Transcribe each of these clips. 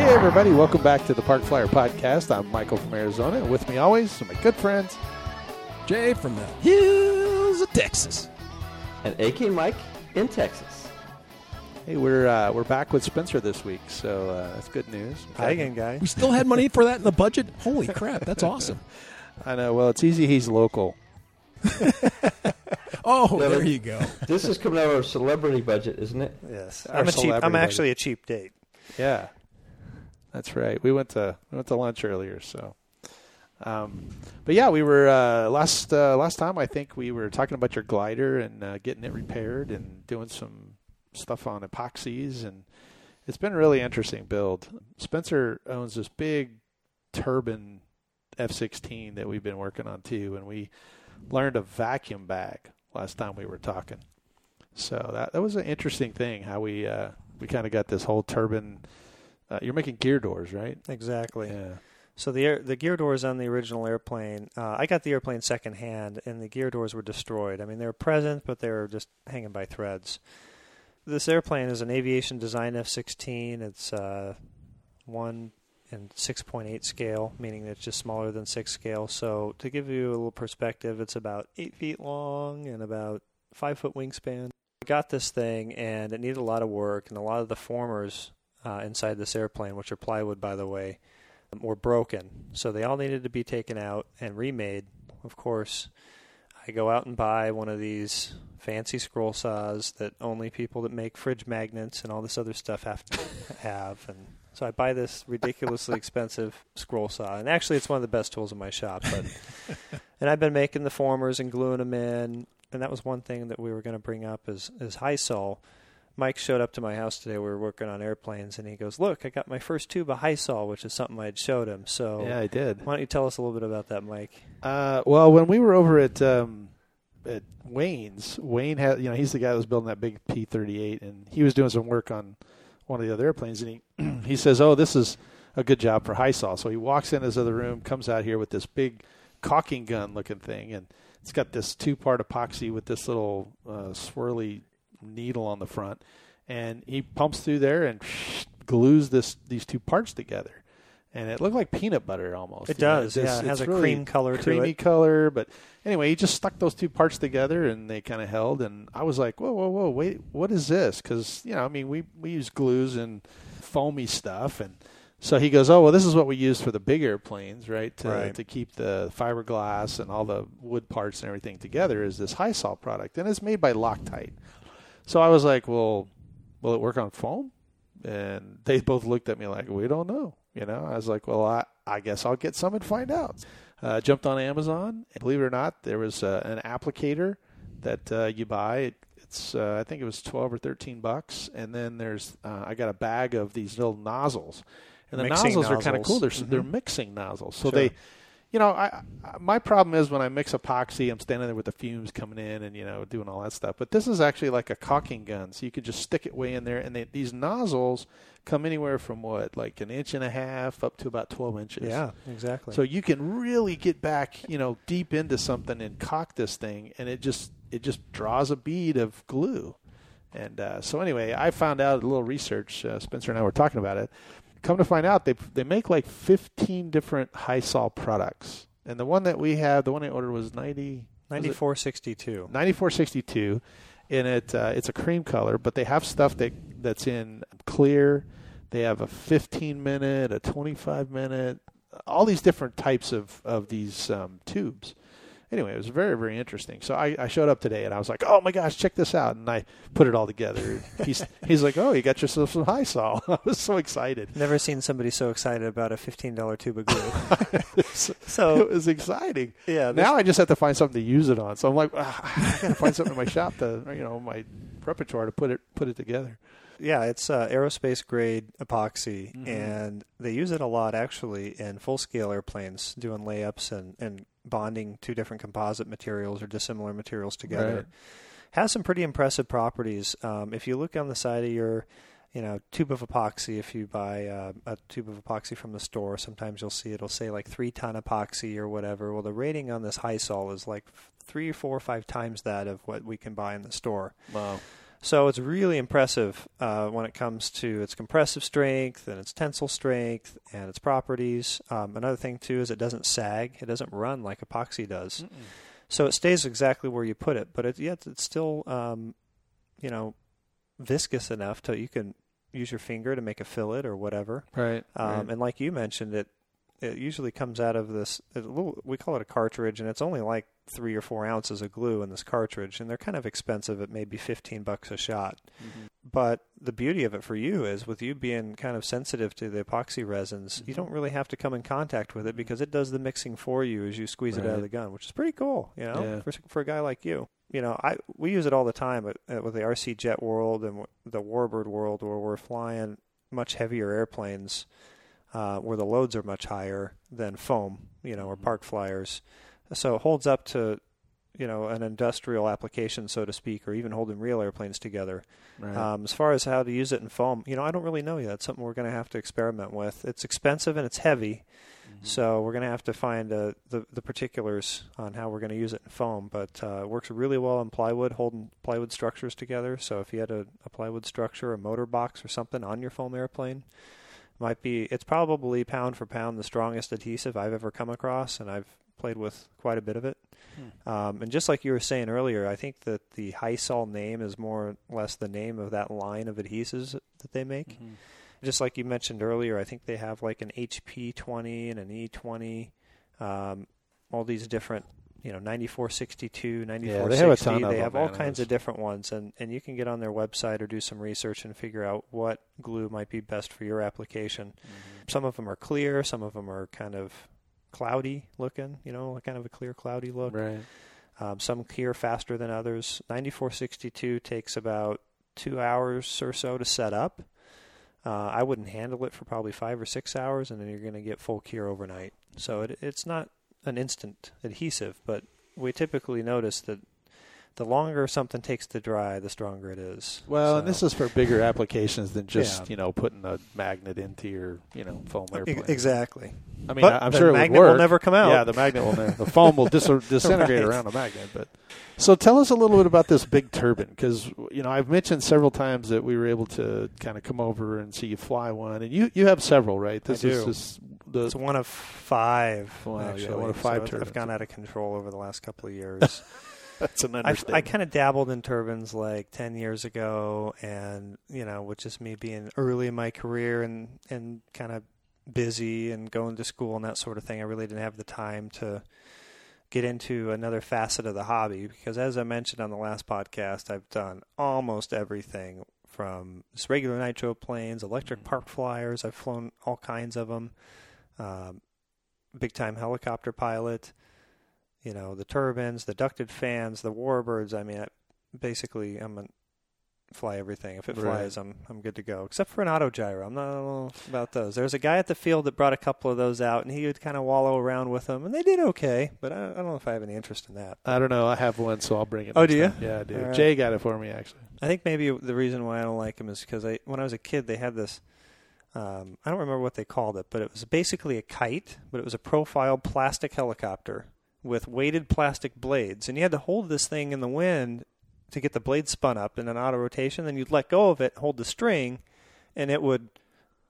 Hey, everybody, welcome back to the Park Flyer Podcast. I'm Michael from Arizona, and with me always are my good friends. Jay from the hills of Texas. and AK Mike in Texas. Hey, we're uh, we're back with Spencer this week, so uh, that's good news. Hi again, guy. We still had money for that in the budget. Holy crap, that's awesome! I know. Well, it's easy. He's local. Oh, Yeah, there but- you go. This is coming out of our celebrity budget, isn't it? Yes, I'm a cheap. I'm buddy. actually a cheap date. Yeah, that's right. We went to we went to lunch earlier, so. Um, but yeah, we were uh, last uh, last time. I think we were talking about your glider and uh, getting it repaired and doing some stuff on epoxies, and it's been a really interesting build. Spencer owns this big turbine F16 that we've been working on too, and we learned a vacuum bag last time we were talking. So that that was an interesting thing how we uh, we kind of got this whole turbine. Uh, you're making gear doors, right? Exactly. Yeah. So the air, the gear doors on the original airplane, uh, I got the airplane secondhand, and the gear doors were destroyed. I mean, they were present, but they were just hanging by threads. This airplane is an aviation design F-16. It's uh, one and 6.8 scale, meaning it's just smaller than six scale. So to give you a little perspective, it's about eight feet long and about five foot wingspan. I got this thing, and it needed a lot of work, and a lot of the formers uh, inside this airplane, which are plywood, by the way, were broken. So they all needed to be taken out and remade. Of course, I go out and buy one of these fancy scroll saws that only people that make fridge magnets and all this other stuff have to have. And so I buy this ridiculously expensive scroll saw. And actually, it's one of the best tools in my shop. But and I've been making the formers and gluing them in. And that was one thing that we were going to bring up is is Hysol. Mike showed up to my house today. We were working on airplanes, and he goes, "Look, I got my first tube of Hysol, which is something I had showed him." So, Yeah, I did. why don't you tell us a little bit about that, Mike? Uh, well, when we were over at um, at Wayne's, Wayne had you know he's the guy that was building that big P38, and he was doing some work on one of the other airplanes, and he he says, "Oh, this is a good job for Hysol." So he walks in his other room, comes out here with this big caulking gun looking thing, and it's got this two part epoxy with this little uh, swirly needle on the front, and he pumps through there and glues this these two parts together. And it looked like peanut butter almost. It know, does, it's- yeah. It has a really cream color to creamy it. color. But anyway, he just stuck those two parts together, and they kind of held. And I was like, "Whoa, whoa, whoa! Wait, what is this?" Because you know, I mean, we we use glues and foamy stuff, and so he goes, "Oh, well, this is what we use for the big airplanes, right? To Right. to keep the fiberglass and all the wood parts and everything together is this Hysol product, and it's made by Loctite." So I was like, "Well, will it work on foam?" And they both looked at me like, "We don't know." You know, I was like, "Well, I I guess I'll get some and find out." Uh, jumped on Amazon. And believe it or not, there was uh, an applicator that uh, you buy. It, it's uh, I think it was twelve or thirteen bucks, and then there's uh, I got a bag of these little nozzles, and the Mixing nozzles, are kind of cool. They're nozzles. they're mixing nozzles, so Sure. they. You know, I, I my problem is when I mix epoxy, I'm standing there with the fumes coming in and you know doing all that stuff. But this is actually like a caulking gun, so you could just stick it way in there, and they, these nozzles come anywhere from what like an inch and a half up to about 12 inches. Yeah, exactly. So you can really get back, you know, deep into something and cock this thing, and it just it just draws a bead of glue. And uh, so anyway, I found out a little research. Uh, Spencer and I were talking about it. Come to find out, they they make like 15 different Hysol products, and the one that we have, the one I ordered was 90. 9462. 9462 and it uh, it's a cream color but they have stuff that that's in clear they have a 15 minute a 25 minute all these different types of of these um, tubes anyway it was very very interesting so I, I showed up today and i was like oh my gosh check this out and i put it all together he's he's like oh you got yourself some Hysol i was so excited Never seen somebody so excited about a $15 tube of glue. so it was exciting yeah, now I just have to find something to use it on. So I'm like, ah, I gotta find something in my shop to, you know, my repertoire to put it put it together. yeah, it's uh, aerospace grade epoxy, Mhm. and they use it a lot actually in full scale airplanes, doing layups and, and bonding two different composite materials or dissimilar materials together. Right. Has some pretty impressive properties. Um, if you look on the side of your you know, tube of epoxy. If you buy uh, a tube of epoxy from the store, sometimes you'll see it'll say like three ton epoxy or whatever. Well, the rating on this Hysol is like three, four, or five times that of what we can buy in the store. Wow. So it's really impressive uh, when it comes to its compressive strength and its tensile strength and its properties. Um, another thing too is it doesn't sag; it doesn't run like epoxy does. Mm-mm. So it stays exactly where you put it, but it, yet it's still, um, you know, viscous enough to you can use your finger to make a fillet or whatever. Right. Um, right. And like you mentioned, it it usually comes out of this. A little, we call it a cartridge, and it's only like three or four ounces of glue in this cartridge, and they're kind of expensive at maybe fifteen bucks a shot. Mhm. But the beauty of it for you is, with you being kind of sensitive to the epoxy resins, you Mhm. don't really have to come in contact with it because it does the mixing for you as you squeeze it out of the gun, which is pretty cool. You know, Yeah. for for a guy like you. You know, I we use it all the time at, at, with the RC Jet World and the Warbird World, where we're flying much heavier airplanes, uh, where the loads are much higher than foam. You know, or Mhm. park flyers. So it holds up to, you know, an industrial application, so to speak, or even holding real airplanes together. Right. Um, as far as how to use it in foam, you know, I don't really know yet. It's something we're going to have to experiment with. It's expensive and it's heavy, Mhm. so we're going to have to find uh, the the particulars on how we're going to use it in foam. But uh, it works really well in plywood, holding plywood structures together. So if you had a, a plywood structure, a motor box, or something on your foam airplane, might be. It's probably pound for pound the strongest adhesive I've ever come across, and I've played with quite a bit of it. Hmm. Um, and just like you were saying earlier, I think that the Hysol name is more or less the name of that line of adhesives that they make. Mhm. Just like you mentioned earlier, I think they have like an HP 20 and an E20, um, all these different, you know, 9462, 9460. they have a ton of They have all kinds of different ones, and, and you can get on their website or do some research and figure out what glue might be best for your application. Mhm. Some of them are clear, some of them are kind of cloudy looking, you know, kind of a clear, cloudy look. Right. Um, some cure faster than others. 9462 takes about two hours or so to set up. Uh, I wouldn't handle it for probably five or six hours, and then you're going to get full cure overnight. So it, it's not an instant adhesive, but we typically notice that the longer something takes to dry, the stronger it is. Well, and this is for bigger applications than just Yeah. you know putting a magnet into your you know foam airplane. exactly. I mean, But I'm sure it magnet would work. will never come out. Yeah, the magnet will never. The foam will dis- disintegrate Right. around the magnet. But so tell us a little bit about this big turbine because you know I've mentioned several times that we were able to kind of come over and see you fly one, and you you have several, right? This I is do. just the It's one of five. Wow, yeah, actually. one of five So turbines. I've gone out of control over the last couple of years. that's an I, understatement. I kind of dabbled in turbines like 10 years ago, and, you know, with just me being early in my career and, and kind of busy and going to school and that sort of thing, I really didn't have the time to get into another facet of the hobby because, as I mentioned on the last podcast, I've done almost everything from just regular nitro planes, electric park flyers, I've flown all kinds of them, um, big time helicopter pilot you know the turbines, the ducted fans, the warbirds. I mean, I, basically, I'm gonna fly everything. If it Right. flies, I'm I'm good to go. Except for an auto gyro, I'm not I don't know about those. There's a guy at the field that brought a couple of those out, and he would kind of wallow around with them, and they did okay. But I, I don't know if I have any interest in that. I don't know. I have one, so I'll bring it. Oh, do you? time. Yeah, I do. Right. Jay got it for me actually. I think maybe the reason why I don't like them is because I, when I was a kid, they had this. Um, I don't remember what they called it, but it was basically a kite, but it was a profile plastic helicopter with weighted plastic blades, and you had to hold this thing in the wind to get the blade spun up in an auto rotation. Then you'd let go of it, hold the string, and it would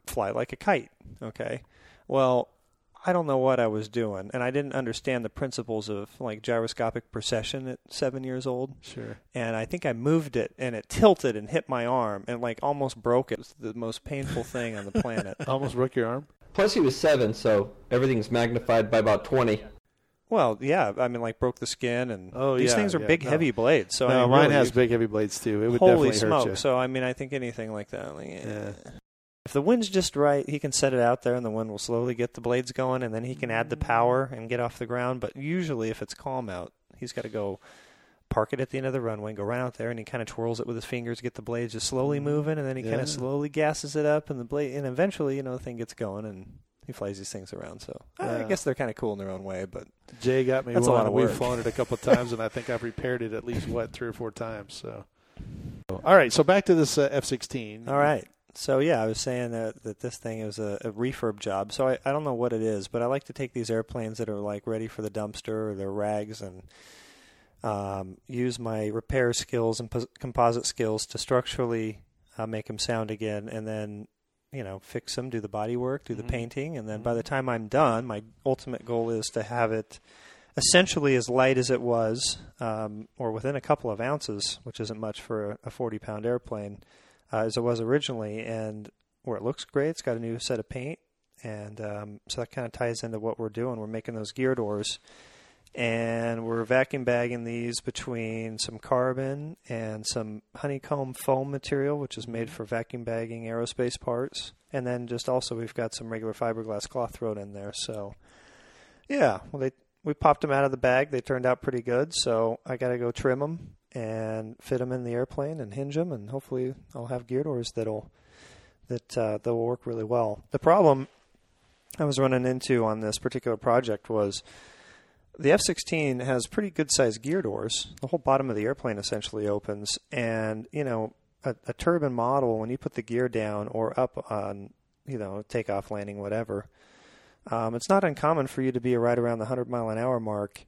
fly like a kite. Okay, well. I don't know what I was doing, and I didn't understand the principles of like gyroscopic precession at seven years old Sure. and I think I moved it and it tilted and hit my arm and like almost broke it. It was the most painful thing on the planet. Almost broke your arm. Plus, he was seven, so everything's magnified by about 20. Well, yeah, I mean like broke the skin and Oh, these yeah, things are yeah, big no. heavy blades. So I mean, mine really, has big heavy blades too. It would holy definitely smoke. hurt you. So I mean I think anything like that like. Yeah. if the wind's just right, he can set it out there and the wind will slowly get the blades going and then he can add the power and get off the ground, but usually if it's calm out, he's got to go park it at the end of the runway, go right out there, and he kind of twirls it with his fingers, get the blades just slowly mm. moving, and then he kind of slowly gasses it up, and the blade, and eventually, you know, the thing gets going, and he flies these things around. So I Yeah. guess they're kind of cool in their own way. But Jay got me That's a one. lot of We've work. flown it a couple of times, and I think I've repaired it at least what three or four times. So, all right. So back to this uh, F-16. all right. So yeah, I was saying that, that this thing is a, a refurb job. So I, I don't know what it is, but I like to take these airplanes that are like ready for the dumpster or they're rags and um, use my repair skills and pos- composite skills to structurally uh, make them sound again, and then you know fix them, do the body work, do the Mhm. painting, and then by the time I'm done, my ultimate goal is to have it essentially as light as it was, um, or within a couple of ounces, which isn't much for a, a 40 pound airplane, uh, as it was originally, and where it looks great, it's got a new set of paint, and um, so that kind of ties into what we're doing. We're making those gear doors, and we're vacuum bagging these between some carbon and some honeycomb foam material, which is made for vacuum bagging aerospace parts, and then just also we've got some regular fiberglass cloth thrown in there. So, yeah, well they we popped them out of the bag. They turned out pretty good, so I got to go trim them and fit them in the airplane and hinge them, and hopefully I'll have gear doors that'll that uh, that will work really well. The problem I was running into on this particular project was the F-16 has pretty good sized gear doors. The whole bottom of the airplane essentially opens, and you know a, a turbine model when you put the gear down or up on you know takeoff, landing, whatever. Um, it's not uncommon for you to be right around the 100 mile an hour mark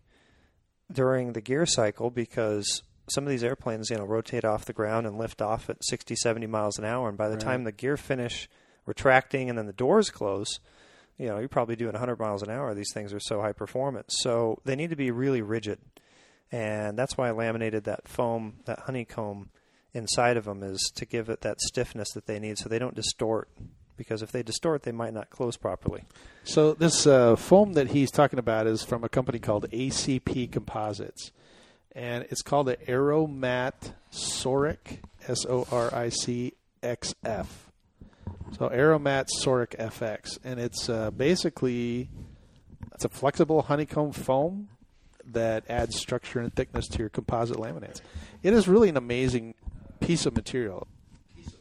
during the gear cycle because some of these airplanes, you know, rotate off the ground and lift off at 60, 70 miles an hour, and by the Right. time the gear finish retracting and then the doors close, you know, you're probably doing 100 miles an hour. These things are so high performance, so they need to be really rigid, and that's why I laminated that foam, that honeycomb inside of them, is to give it that stiffness that they need, so they don't distort. Because if they distort, they might not close properly. So this uh, foam that he's talking about is from a company called ACP Composites, and it's called the Aeromat Soric S O R I C X F. So Aeromat Soric FX, and it's uh, basically it's a flexible honeycomb foam that adds structure and thickness to your composite laminates. It is really an amazing piece of material.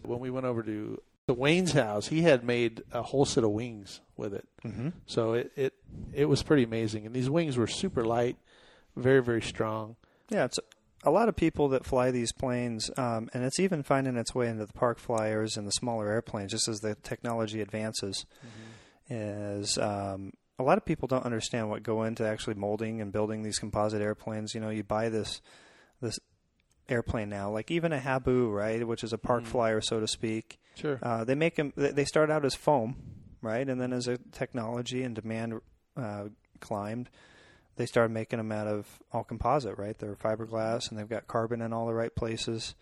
When we went over to the Wayne's house, he had made a whole set of wings with it. Mm-hmm. So it, it it was pretty amazing, and these wings were super light, very very strong. Yeah, it's a lot of people that fly these planes, um, and it's even finding its way into the park flyers and the smaller airplanes, just as the technology advances. Is um, a lot of people don't understand what go into actually molding and building these composite airplanes. You know, you buy this this airplane now, like even a Habu, right, which is a park Mhm. flyer, so to speak. Sure. Uh, they make them. They start out as foam, right, and then as a technology and demand uh, climbed, they started making them out of all composite, right? They're fiberglass and they've got carbon in all the right places.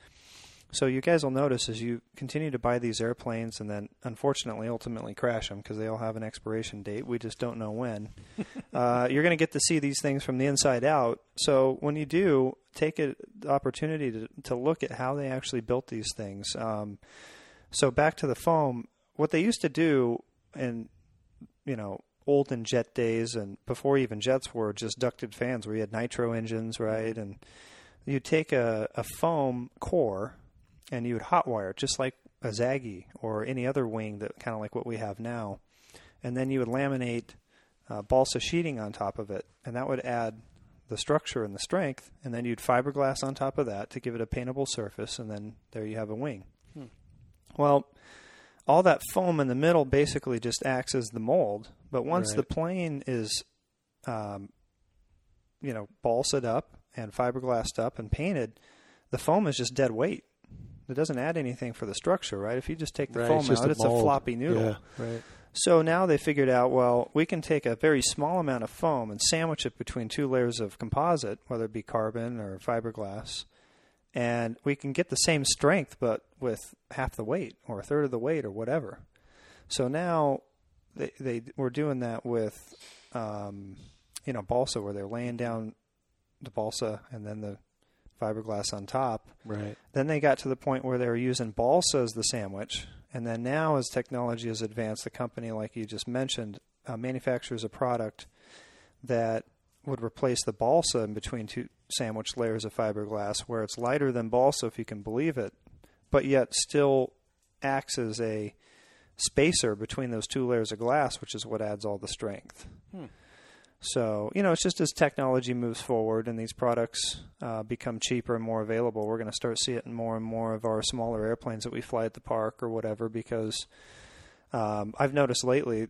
So you guys will notice as you continue to buy these airplanes and then unfortunately ultimately crash them because they all have an expiration date. We just don't know when. uh, you're going to get to see these things from the inside out. So when you do, take a, the opportunity to, to look at how they actually built these things. Um, so back to the foam, what they used to do and you know, olden jet days and before even jets were just ducted fans where you had nitro engines, right? And you'd take a, a foam core and you would hotwire it just like a Zagi or any other wing that kind of like what we have now. And then you would laminate uh, balsa sheeting on top of it, and that would add the structure and the strength. And then you'd fiberglass on top of that to give it a paintable surface, and then there you have a wing. Hmm. Well, all that foam in the middle basically just acts as the mold. But once Right. the plane is, um, you know, balsed up and fiberglassed up and painted, the foam is just dead weight. It doesn't add anything for the structure, right? If you just take the Right, foam it's out, a it's mold. a floppy noodle. Yeah, right. So now they figured out, well, we can take a very small amount of foam and sandwich it between two layers of composite, whether it be carbon or fiberglass, and we can get the same strength but with half the weight or a third of the weight or whatever. So now they they were doing that with um, you know balsa where they're laying down the balsa and then the fiberglass on top. Right. Then they got to the point where they were using balsa as the sandwich. And then now, as technology has advanced, the company, like you just mentioned, uh, manufactures a product that would replace the balsa in between two sandwich layers of fiberglass, where it's lighter than balsa, if you can believe it, but yet still acts as a spacer between those two layers of glass, which is what adds all the strength. Hmm. So, you know, it's just as technology moves forward and these products uh, become cheaper and more available, we're going to start seeing it in more and more of our smaller airplanes that we fly at the park or whatever. Because um, I've noticed lately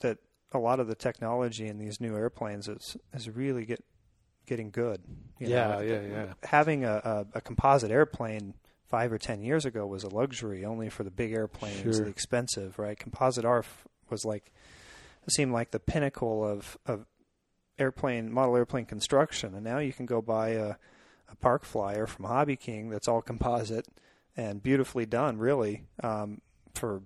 that a lot of the technology in these new airplanes is is really get getting good. you Yeah, know. yeah, yeah. Having a, a, a composite airplane five or ten years ago was a luxury only for the big airplanes, Sure. the expensive, right? Composite ARF was like seemed like the pinnacle of, of airplane model airplane construction, and now you can go buy a, a park flyer from Hobby King that's all composite and beautifully done, really, um, for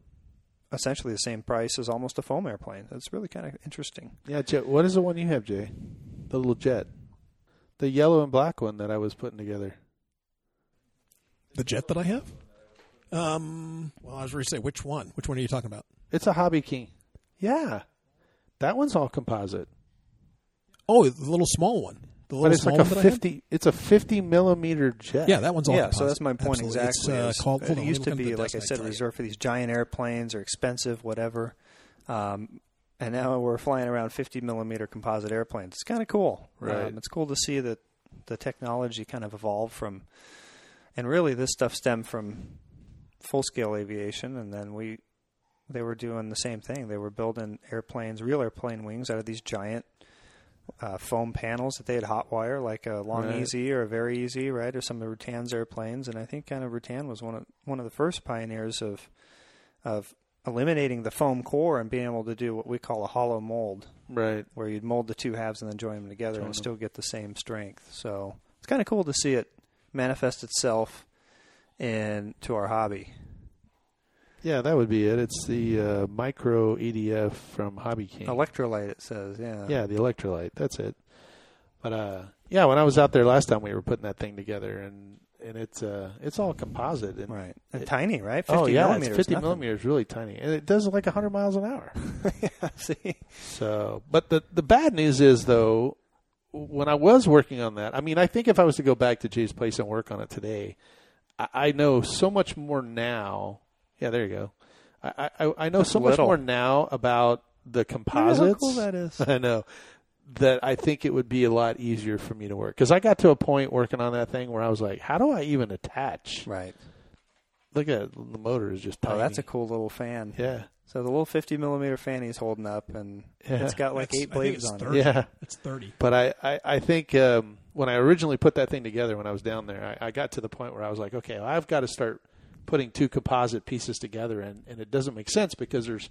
essentially the same price as almost a foam airplane. That's really kind of interesting. Yeah, Jet. What is the one you have, Jay? The little jet, the yellow and black one that I was putting together. The jet that I have. Um. Well, I was ready to say which one. Which one are you talking about? It's a Hobby King. Yeah, that one's all composite, Oh, the little small one. The little but it's small like a one that I had? fifty. It's a fifty millimeter jet. Yeah, that one's all yeah, composite. so that's my point Absolutely. exactly. It's, uh, called, it on, used to be, like I said, reserved for these giant airplanes or expensive, whatever. Um, and now we're flying around 50 millimeter composite airplanes. It's kind of cool. Right. Um, it's cool to see that the technology kind of evolved from, and really this stuff stemmed from full scale aviation, and then we they were doing the same thing. They were building airplanes, real airplane wings out of these giant uh, foam panels that they had hot wire, like a Long Right. EZ or a VariEze, right, or some of Rutan's airplanes. And I think kind of Rutan was one of one of the first pioneers of of eliminating the foam core and being able to do what we call a hollow mold, right. where you'd mold the two halves and then join them together Join and them. still get the same strength. So it's kind of cool to see it manifest itself into our hobby. Yeah, that would be it. It's the uh, micro EDF from Hobby King. Electrolyte, it says, yeah. yeah, the electrolyte. That's it. But uh, yeah, when I was out there last time, we were putting that thing together, and and it's uh, it's all composite. And, Right. And It- tiny, right? 50 Oh yeah, millimeters. it's fifty nothing. millimeters, really tiny, and it does like hundred miles an hour. yeah, see? So, but the the bad news is though, when I was working on that, I mean, I think if I was to go back to Jay's place and work on it today, I, I know so much more now. Yeah, there you go. I I, I know That's so much more now about the composites. How cool that is. I know that I think it would be a lot easier for me to work because I got to a point working on that thing where I was like, how do I even attach? Right. Look at it, the motor is just Oh, that's a cool little fan. yeah. So the little 50 millimeter fan he's holding up, and Yeah. it's got like That's- eight blades on 30. it. Yeah. It's thirty. But I, I, I think um, when I originally put that thing together when I was down there, I, I got to the point where I was like, okay, well, I've got to start putting two composite pieces together, and, and it doesn't make sense because there's,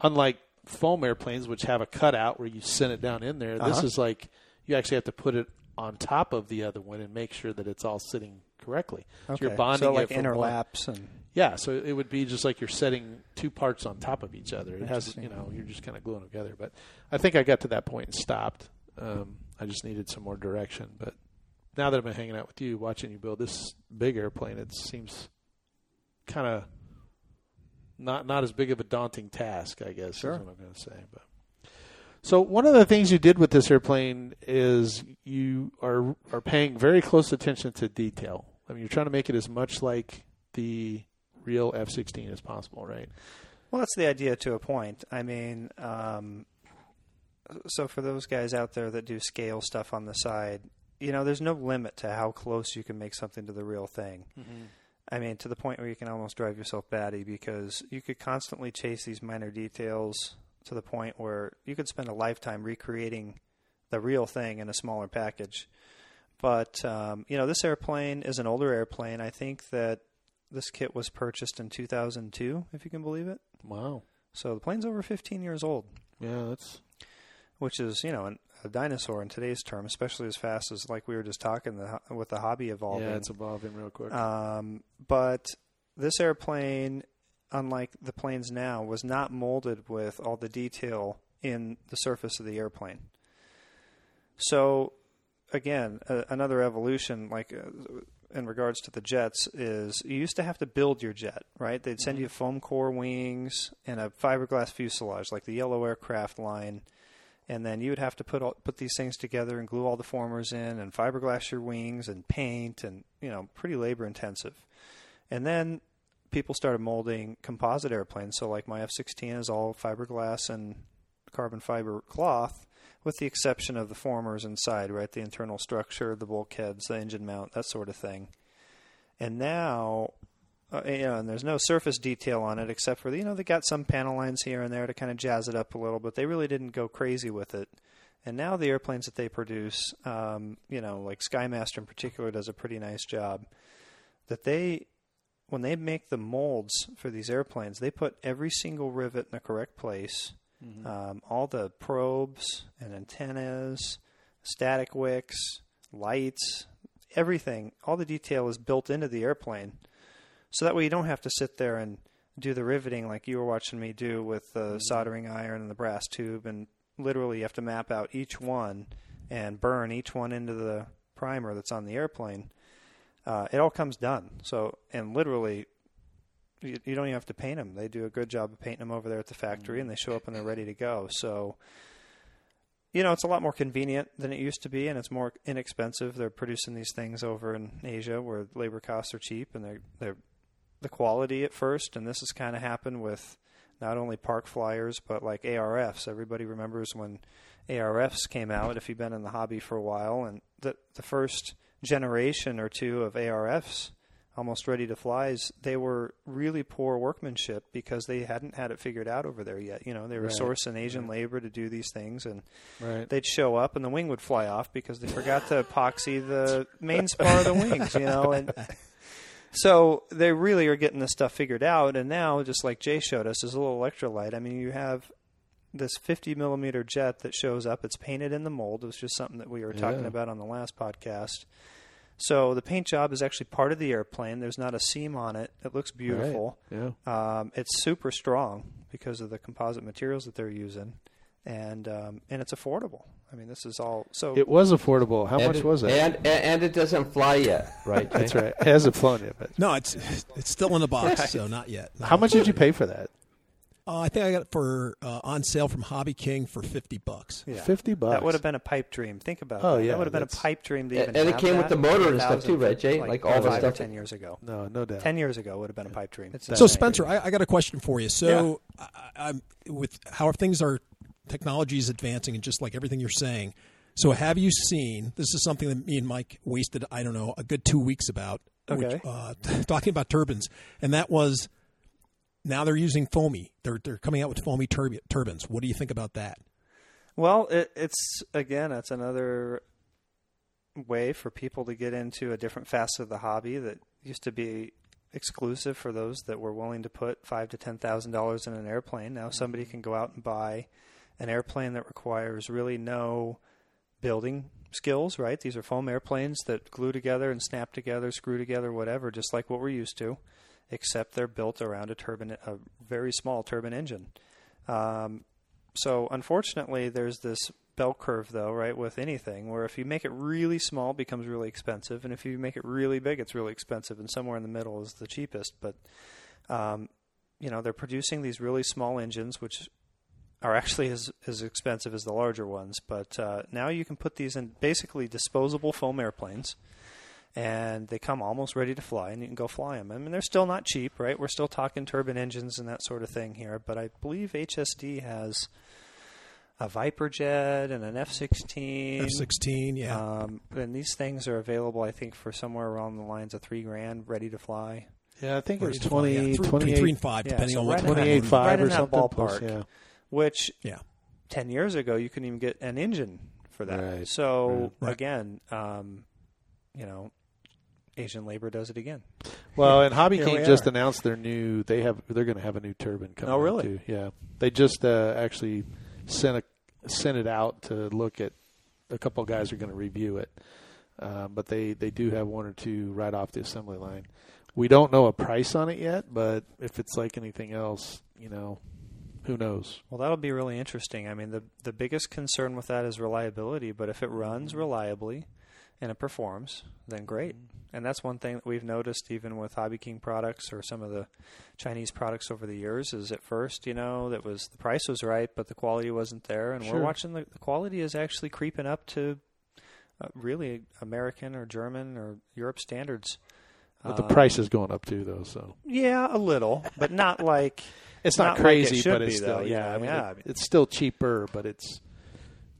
unlike foam airplanes which have a cutout where you send it down in there, this Uh-huh. is like you actually have to put it on top of the other one and make sure that it's all sitting correctly. So Okay. you're bonding so like it from one- and yeah, so it would be just like you're setting two parts on top of each other. It has, you know, you're just kind of gluing them together. But I think I got to that point and stopped. Um, I just needed some more direction. But now that I've been hanging out with you, watching you build this big airplane, it seems kind of not not as big of a daunting task. I guess Sure. is what I'm going to say. But so one of the things you did with this airplane is you are are paying very close attention to detail. I mean, you're trying to make it as much like the real F-16 as possible, right? Well, that's the idea to a point. I mean, um, so for those guys out there that do scale stuff on the side, you know, there's no limit to how close you can make something to the real thing. I mean, to the point where you can almost drive yourself batty because you could constantly chase these minor details to the point where you could spend a lifetime recreating the real thing in a smaller package. But um, you know, this airplane is an older airplane. I think that this kit was purchased in 2002, if you can believe it. Wow. So the plane's over 15 years old, Yeah, that's which is you know an, a dinosaur in today's term, especially as fast as like we were just talking the, with the hobby evolving. yeah, it's evolving real quick. Um, but this airplane, unlike the planes now, was not molded with all the detail in the surface of the airplane. So, again, a, another evolution, like uh, in regards to the jets, is you used to have to build your jet, right? They'd send mm-hmm. you foam core wings and a fiberglass fuselage, like the yellow aircraft line. And then you would have to put all, put these things together and glue all the formers in and fiberglass your wings and paint and you know pretty labor intensive. And then people started molding composite airplanes. So, like my F 16 is all fiberglass and carbon fiber cloth, with the exception of the formers inside, right? The internal structure, the bulkheads, the engine mount, that sort of thing. And now, uh, you know, and there's no surface detail on it except for, you know, they got some panel lines here and there to kind of jazz it up a little, but they really didn't go crazy with it. And now the airplanes that they produce, um, you know, like Skymaster in particular does a pretty nice job. That they, when they make the molds for these airplanes, they put every single rivet in the correct place. Um, all the probes and antennas, static wicks, lights, everything, all the detail is built into the airplane. So that way you don't have to sit there and do the riveting like you were watching me do with the soldering iron and the brass tube and literally you have to map out each one and burn each one into the primer that's on the airplane. Uh, it all comes done. So and literally you, you don't even have to paint them. They do a good job of painting them over there at the factory, and they show up and they're ready to go. So, you know, it's a lot more convenient than it used to be, and it's more inexpensive. They're producing these things over in Asia where labor costs are cheap, and they're they're the quality at first. And this has kind of happened with not only park flyers but like ARFs. Everybody remembers when ARFs came out. If you've been in the hobby for a while, and the the first generation or two of ARFs almost ready to flies, they were really poor workmanship because they hadn't had it figured out over there yet. You know, they were Right. sourcing Asian labor to do these things, and Right. they'd show up and the wing would fly off because they forgot to epoxy the main spar of the wings. You know, and so they really are getting this stuff figured out. And now, just like Jay showed us, is a little electrolyte. I mean, you have this 50 millimeter jet that shows up. It's painted in the mold. It was just something that we were talking Yeah. about on the last podcast. So the paint job is actually part of the airplane. There's not a seam on it. It looks beautiful. Yeah. Um, it's super strong because of the composite materials that they're using, and um, and it's affordable. I mean, this is all so. It was affordable. How much it, was it? And, and and it doesn't fly yet, right? That's right. It hasn't flown yet. But No, it's it's still in the box, so not yet. No. how much did you pay for that? Uh, I think I got it for uh, on sale from Hobby King for fifty bucks. yeah. Fifty bucks. That would have been a pipe dream. Think about Oh, that. yeah, that would have been a pipe dream to And- even and it have came with the motor and stuff too, right, Jay? Like, Like all the stuff or ten years ago. no, no doubt. Ten years ago would have been a pipe dream. So. Spencer, I, I got a question for you. So I, I'm with how things are, technology is advancing, and just like everything you're saying. So have you seen? This is something that me and Mike wasted. I don't know a good two weeks about. which, Okay. uh, talking about turbines, and that was now they're using foamy. They're they're coming out with foamy turbi- turbines. What do you think about that? Well, it, it's again, it's another way for people to get into a different facet of the hobby that used to be exclusive for those that were willing to put five to ten thousand dollars in an airplane. Now somebody mm-hmm. can go out and buy an airplane that requires really no building skills. Right? These are foam airplanes that glue together and snap together, screw together, whatever, just like what we're used to, except they're built around a turbine, a very small turbine engine. Um, so unfortunately, there's this bell curve, though, right, with anything, where if you make it really small, it becomes really expensive, and if you make it really big, it's really expensive, and somewhere in the middle is the cheapest. But um, you know, they're producing these really small engines, which are actually as as expensive as the larger ones. But uh, now you can put these in basically disposable foam airplanes. And they come almost ready to fly, and you can go fly them. I mean, they're still not cheap, right? We're still talking turbine engines and that sort of thing here. But I believe HSD has a Viper jet and an F-16. F sixteen, yeah. Um, and these things are available, I think, for somewhere around the lines of three grand, ready to fly. Yeah, I think it was Ready to fly, yeah. 20, Three- 28 three and five, Yeah, depending so on what right in that- 28 5 right in or that something. ballpark. plus, yeah. Which Yeah. ten years ago you couldn't even get an engine for that. Right, So right. again, um, you know, Asian labor does it again. Well, and Hobby King just are. announced their new. They have. They're going to have a new turbine coming. Oh, out, really? Too. Yeah. They just uh, actually sent a sent it out to look at. A couple of guys are going to review it, um, but they they do have one or two right off the assembly line. We don't know a price on it yet, but if it's like anything else, you know, who knows? Well, that'll be really interesting. I mean, the the biggest concern with that is reliability. But if it runs reliably and it performs, then great. And that's one thing that we've noticed, even with Hobby King products or some of the Chinese products over the years. Is at first, you know, that was the price was right, but the quality wasn't there. And Sure. we're watching the, the quality is actually creeping up to uh, really American or German or Europe standards. But the Um, price is going up too, though. So Yeah, a little, but not like it's not, not like it crazy, should but it's be, still though. you Yeah, know, I mean, yeah. it- it's still cheaper, but it's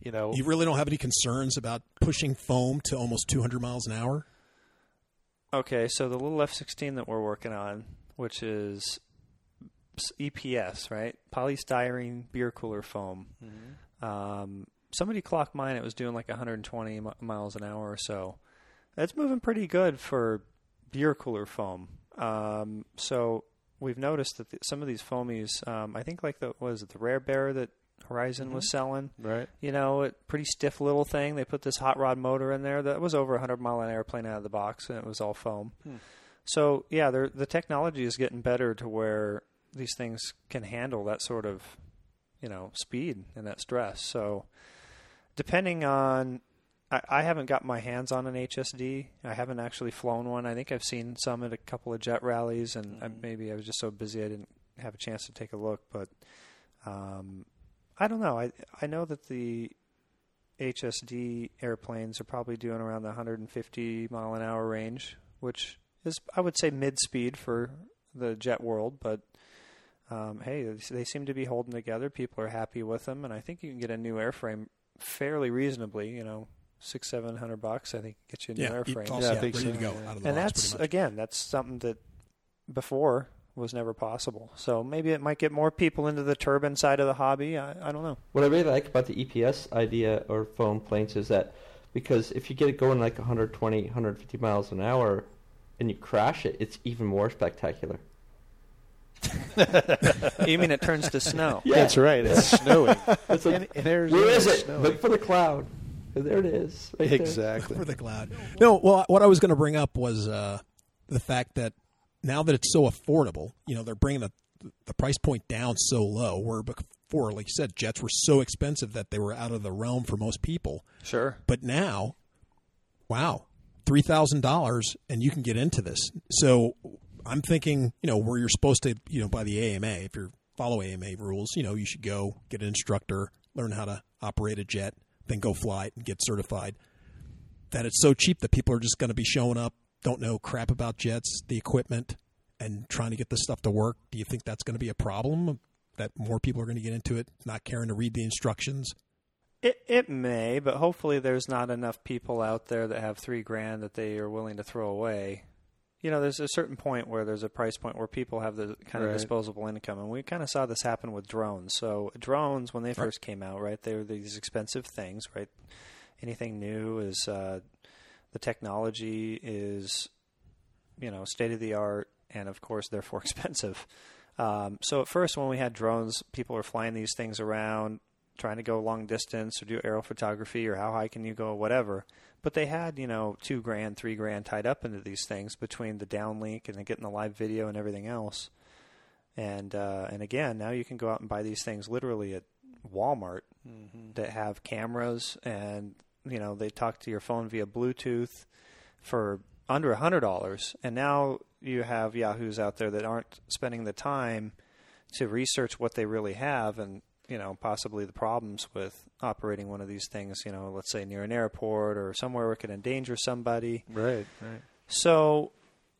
you know You really don't have any concerns about pushing foam to almost 200 miles an hour? Okay, so the little F16 that we're working on, which is EPS, right? Polystyrene beer cooler foam. Um, somebody clocked mine; it was doing like 120 mi- miles an hour or so. That's moving pretty good for beer cooler foam. Um, so we've noticed that the, some of these foamies, um, I think like the was it the Rare Bear that Horizon was mm-hmm. selling right. you know, a pretty stiff little thing. They put this hot rod motor in there that was over a 100 mile an airplane out of the box, and it was all foam. Hmm. So yeah, the technology is getting better to where these things can handle that sort of, you know, speed and that stress. So depending on, I, I haven't got my hands on an HSD. I haven't actually flown one. I think I've seen some at a couple of jet rallies, and I, hmm. maybe I was just so busy I didn't have a chance to take a look. But um, I don't know. I I know that the HSD airplanes are probably doing around the 150 mile an hour range, which is I would say mid speed for the jet world. But um, hey, they seem to be holding together. People are happy with them, and I think you can get a new airframe fairly reasonably. You know, six seven hundred bucks. I think gets you a new Yeah, airframe. it's also Yeah, I think ready so. to go out of the and box that's again, that's something that before was never possible. So maybe it might get more people into the turbine side of the hobby. I, I don't know. What I really like about the EPS idea or foam planes is that because if you get it going like 120, 150 miles an hour and you crash it, it's even more spectacular. you mean it turns to snow? That's right. It's snowing. It's like, And- and there's where it? snowing. Look for the cloud. There it is. Right there. Exactly. for the cloud. No, well, what I was going to bring up was uh, the fact that now that it's so affordable, you know, they're bringing the the price point down so low. Where before, like you said, jets were so expensive that they were out of the realm for most people. Sure. But now, wow, three thousand dollars, and you can get into this. So I'm thinking, you know, where you're supposed to, you know, by the AMA, if you follow AMA rules, you know, you should go get an instructor, learn how to operate a jet, then go fly it and get certified. That it's so cheap that people are just going to be showing up, don't know crap about jets, the equipment, and trying to get this stuff to work. Do you think that's going to be a problem? That more people are going to get into it, not caring to read the instructions? It it may, but hopefully there's not enough people out there that have three grand that they are willing to throw away. You know, there's a certain point where there's a price point where people have the kind of Right. disposable income, and we kind of saw this happen with drones. So drones, when they first came out, right, they were these expensive things, right? Anything new is uh, the technology is, you know, state of the art, and of course, therefore expensive. Um, so at first, when we had drones, people were flying these things around, trying to go long distance or do aerial photography or how high can you go, whatever. But they had, you know, two grand, three grand tied up into these things between the downlink and then getting the live video and everything else. And uh, and again, now you can go out and buy these things literally at Walmart that have cameras and you know they talk to your phone via Bluetooth for under a hundred dollars. And now you have Yahoos out there that aren't spending the time to research what they really have and you know possibly the problems with operating one of these things. You know, let's say near an airport or somewhere where it could endanger somebody. Right. Right. So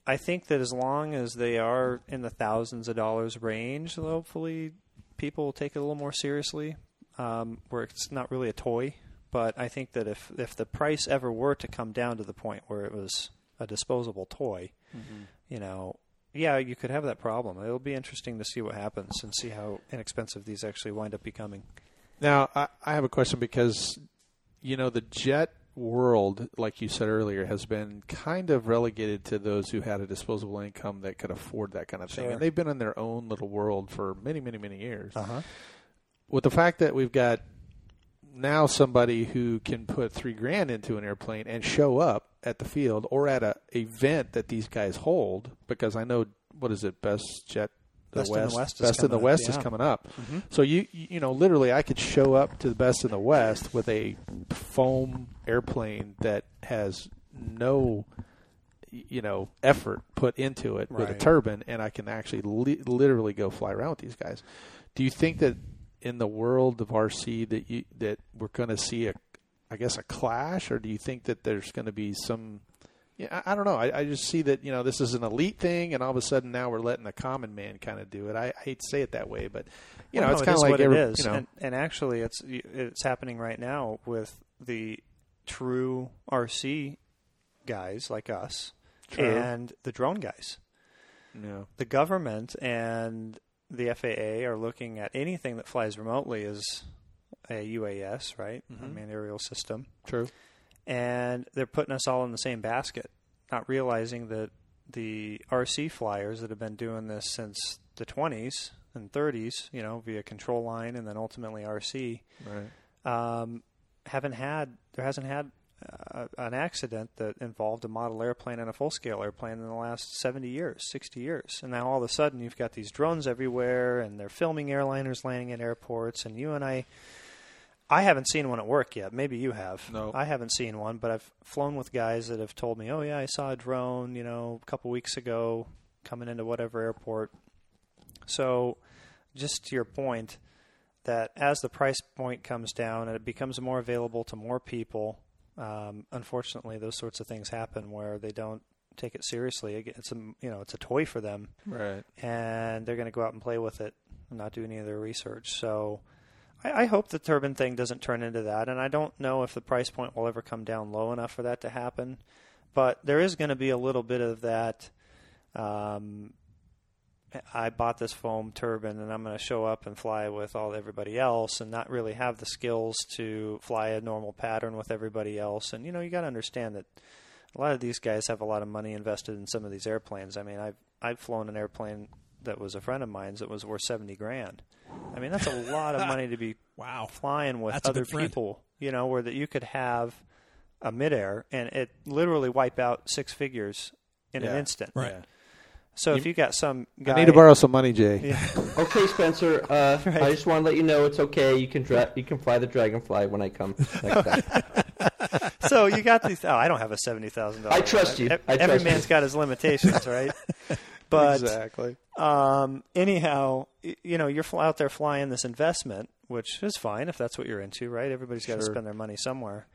I think that as long as they are in the thousands of dollars range, hopefully people will take it a little more seriously, um, where it's not really a toy. But I think that if if the price ever were to come down to the point where it was a disposable toy, mm-hmm. you know, yeah, you could have that problem. It'll be interesting to see what happens and see how inexpensive these actually wind up becoming. Now, I, I have a question because, you know, the jet world, like you said earlier, has been kind of relegated to those who had a disposable income that could afford that kind of thing. Sure. And they've been in their own little world for many, many, many years. huh. With the fact that we've got now somebody who can put three grand into an airplane and show up at the field or at a event that these guys hold, because I know what is it, Best Jet the Best in the West, West Best in the up, West is yeah. Mm-hmm. coming up. So you you know literally I could show up to the Best in the West with a foam airplane that has no you know effort put into it with a turbine, and I can actually li- literally go fly around with these guys. Do you think that in the world of RC that you that we're going to see a I guess a clash, or do you think that there's going to be some yeah, I, I don't know. I, I just see that you know this is an elite thing, and all of a sudden now we're letting the common man kind of do it. I, I hate to say it that way, but you know Well, it's kind of like what every, it is, you know and, and actually, it's it's happening right now with the true RC guys like us True. and the drone guys. The government and the FAA are looking at anything that flies remotely as a UAS, right? I Mhm. mean, aerial system, true. and they're putting us all in the same basket, not realizing that the RC flyers that have been doing this since the 20s and 30s, you know, via control line and then ultimately RC, Right. um, haven't had there hasn't had uh, an accident that involved a model airplane and a full scale airplane in the last 70 years, 60 years. And now all of a sudden you've got these drones everywhere and they're filming airliners landing at airports and you and I I haven't seen one at work yet. Maybe you have. No. I haven't seen one, but I've flown with guys that have told me, "Oh yeah, I saw a drone, you know, a couple weeks ago coming into whatever airport." So, just to your point, that as the price point comes down and it becomes more available to more people, um, unfortunately, those sorts of things happen where they don't take it seriously. It's a you know it's a toy for them, Right. and they're going to go out and play with it and not do any of their research. So. I, I hope the turbine thing doesn't turn into that, and I don't know if the price point will ever come down low enough for that to happen. But there is going to be a little bit of that. Um, I bought this foam turbine and I'm going to show up and fly with all everybody else and not really have the skills to fly a normal pattern with everybody else. And you know, you got to understand that a lot of these guys have a lot of money invested in some of these airplanes. I mean, I've I've flown an airplane that was a friend of mine's that was worth 70 grand. I mean, that's a lot of money to be Wow. flying with That's other people, you know, where that you could have a midair and it literally wipe out six figures in an instant. Right. Yeah. So if you got some guy I need to borrow some money, Jay. Yeah. Okay, Spencer. Uh, Right. I just want to let you know it's okay. You can dra- you can fly the dragonfly when I come next time. so you got these. Oh, I don't have a seventy thousand dollars. I trust you. I Every trust man's you. got his limitations, right? But exactly. um, anyhow, you know, you're fl- out there flying this investment, which is fine if that's what you're into, right? Everybody's got to Sure. spend their money somewhere,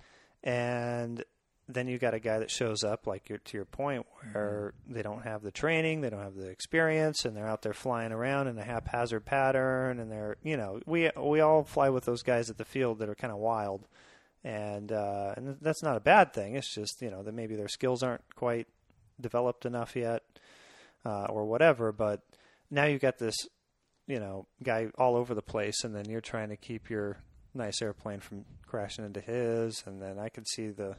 and then you got a guy that shows up, like you're, to your point, where they don't have the training, they don't have the experience, and they're out there flying around in a haphazard pattern, and they're, you know, we we all fly with those guys at the field that are kind of wild, and uh, and that's not a bad thing. It's just you know that maybe their skills aren't quite developed enough yet, uh, or whatever. But now you've got this, you know, guy all over the place, and then you're trying to keep your nice airplane from crashing into his, and then I could see the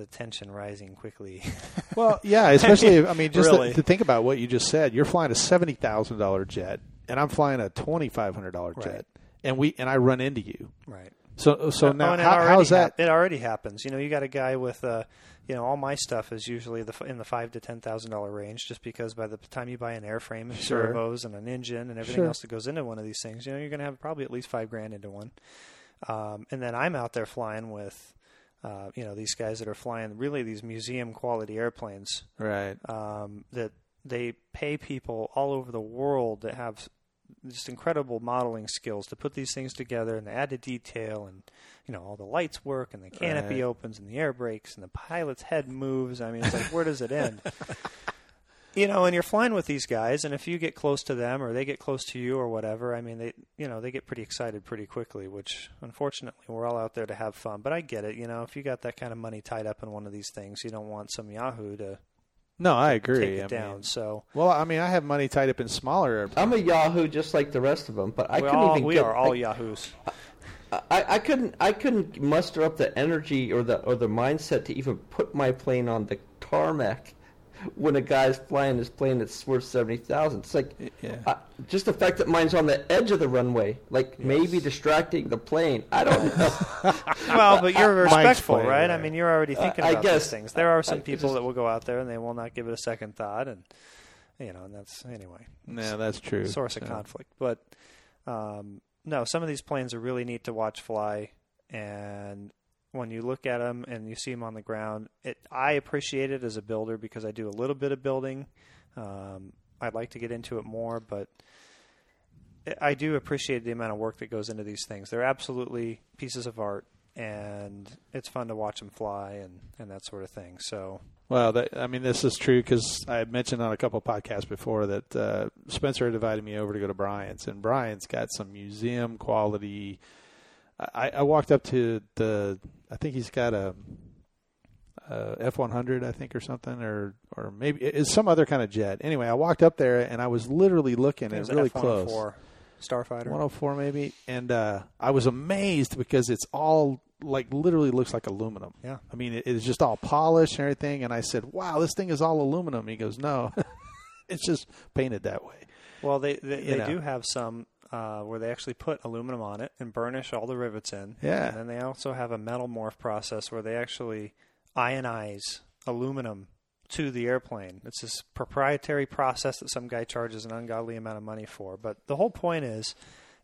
the tension rising quickly. Well, yeah, especially I mean, just Really. to, to think about what you just said. You're flying a seventy thousand dollar jet, and I'm flying a twenty five hundred dollar Right. jet, and we and I run into you. right. So so Oh, now how, already how's that? hap- it already happens. You know, you got a guy with, uh, you know, all my stuff is usually the in the five to ten thousand dollar range, just because by the time you buy an airframe and Sure. servos and an engine and everything Sure. else that goes into one of these things, you know, you're going to have probably at least five grand into one. Um, and then I'm out there flying with, uh, you know, these guys that are flying really these museum quality airplanes Right. um, that they pay people all over the world that have just incredible modeling skills to put these things together and they add the detail and you know all the lights work and the canopy Right. opens and the air brakes and the pilot's head moves i mean it's like where does it end you know and you're flying with these guys and if you get close to them or they get close to you or whatever i mean they you know they get pretty excited pretty quickly which unfortunately we're all out there to have fun but i get it you know if you got that kind of money tied up in one of these things you don't want some yahoo to No, I agree. take it I down mean, so well, I mean, I have money tied up in smaller airplanes. I'm a Yahoo just like the rest of them, but I we couldn't all, even we get, are all I, yahoos I, I couldn't I couldn't muster up the energy or the or the mindset to even put my plane on the tarmac when a guy's flying his plane that's worth seventy thousand. It's like Yeah. uh, just the fact that mine's on the edge of the runway, like maybe distracting the plane. I don't know. well, but you're respectful, playing, right? I mean, you're already thinking Uh, I about guess. these things. There are some I- I people just- that will go out there and they will not give it a second thought, and you know, and that's anyway yeah, that's true. source of So- conflict. But um, no, some of these planes are really neat to watch fly, and when you look at them and you see them on the ground, it I appreciate it as a builder because I do a little bit of building. Um, I'd like to get into it more, but I do appreciate the amount of work that goes into these things. They're absolutely pieces of art, and it's fun to watch them fly and and that sort of thing. So Well, that, I mean, this is true because I mentioned on a couple podcasts before that uh, Spencer had invited me over to go to Bryant's, and Bryant's got some museum quality. I, I walked up to the, I think he's got a, F one hundred, I think, or something, or or maybe it's some other kind of jet. Anyway, I walked up there and I was literally looking at really close. Starfighter. 104 maybe, and uh, I was amazed because it's all like literally looks like aluminum. Yeah. I mean it, it's just all polished and everything. And I said, "Wow, this thing is all aluminum." He goes, "No, it's just painted that way." Well, they they, they do have some uh, where they actually put aluminum on it and burnish all the rivets in. Yeah. And then they also have a metal morph process where they actually ionize aluminum to the airplane. It's this proprietary process that some guy charges an ungodly amount of money for. But the whole point is,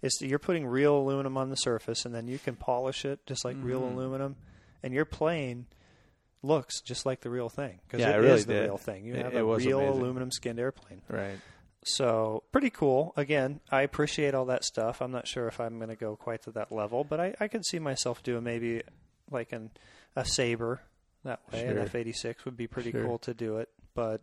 is that you're putting real aluminum on the surface, and then you can polish it just like real Mm-hmm. aluminum, and your plane looks just like the real thing because Yeah, it it really is the did. real thing. You It- have a real amazing. aluminum skinned airplane. Right. So pretty cool. Again, I appreciate all that stuff. I'm not sure if I'm going to go quite to that level, but I, I could see myself doing maybe like an a Sabre that way. An F86 would be pretty Sure. cool to do it, but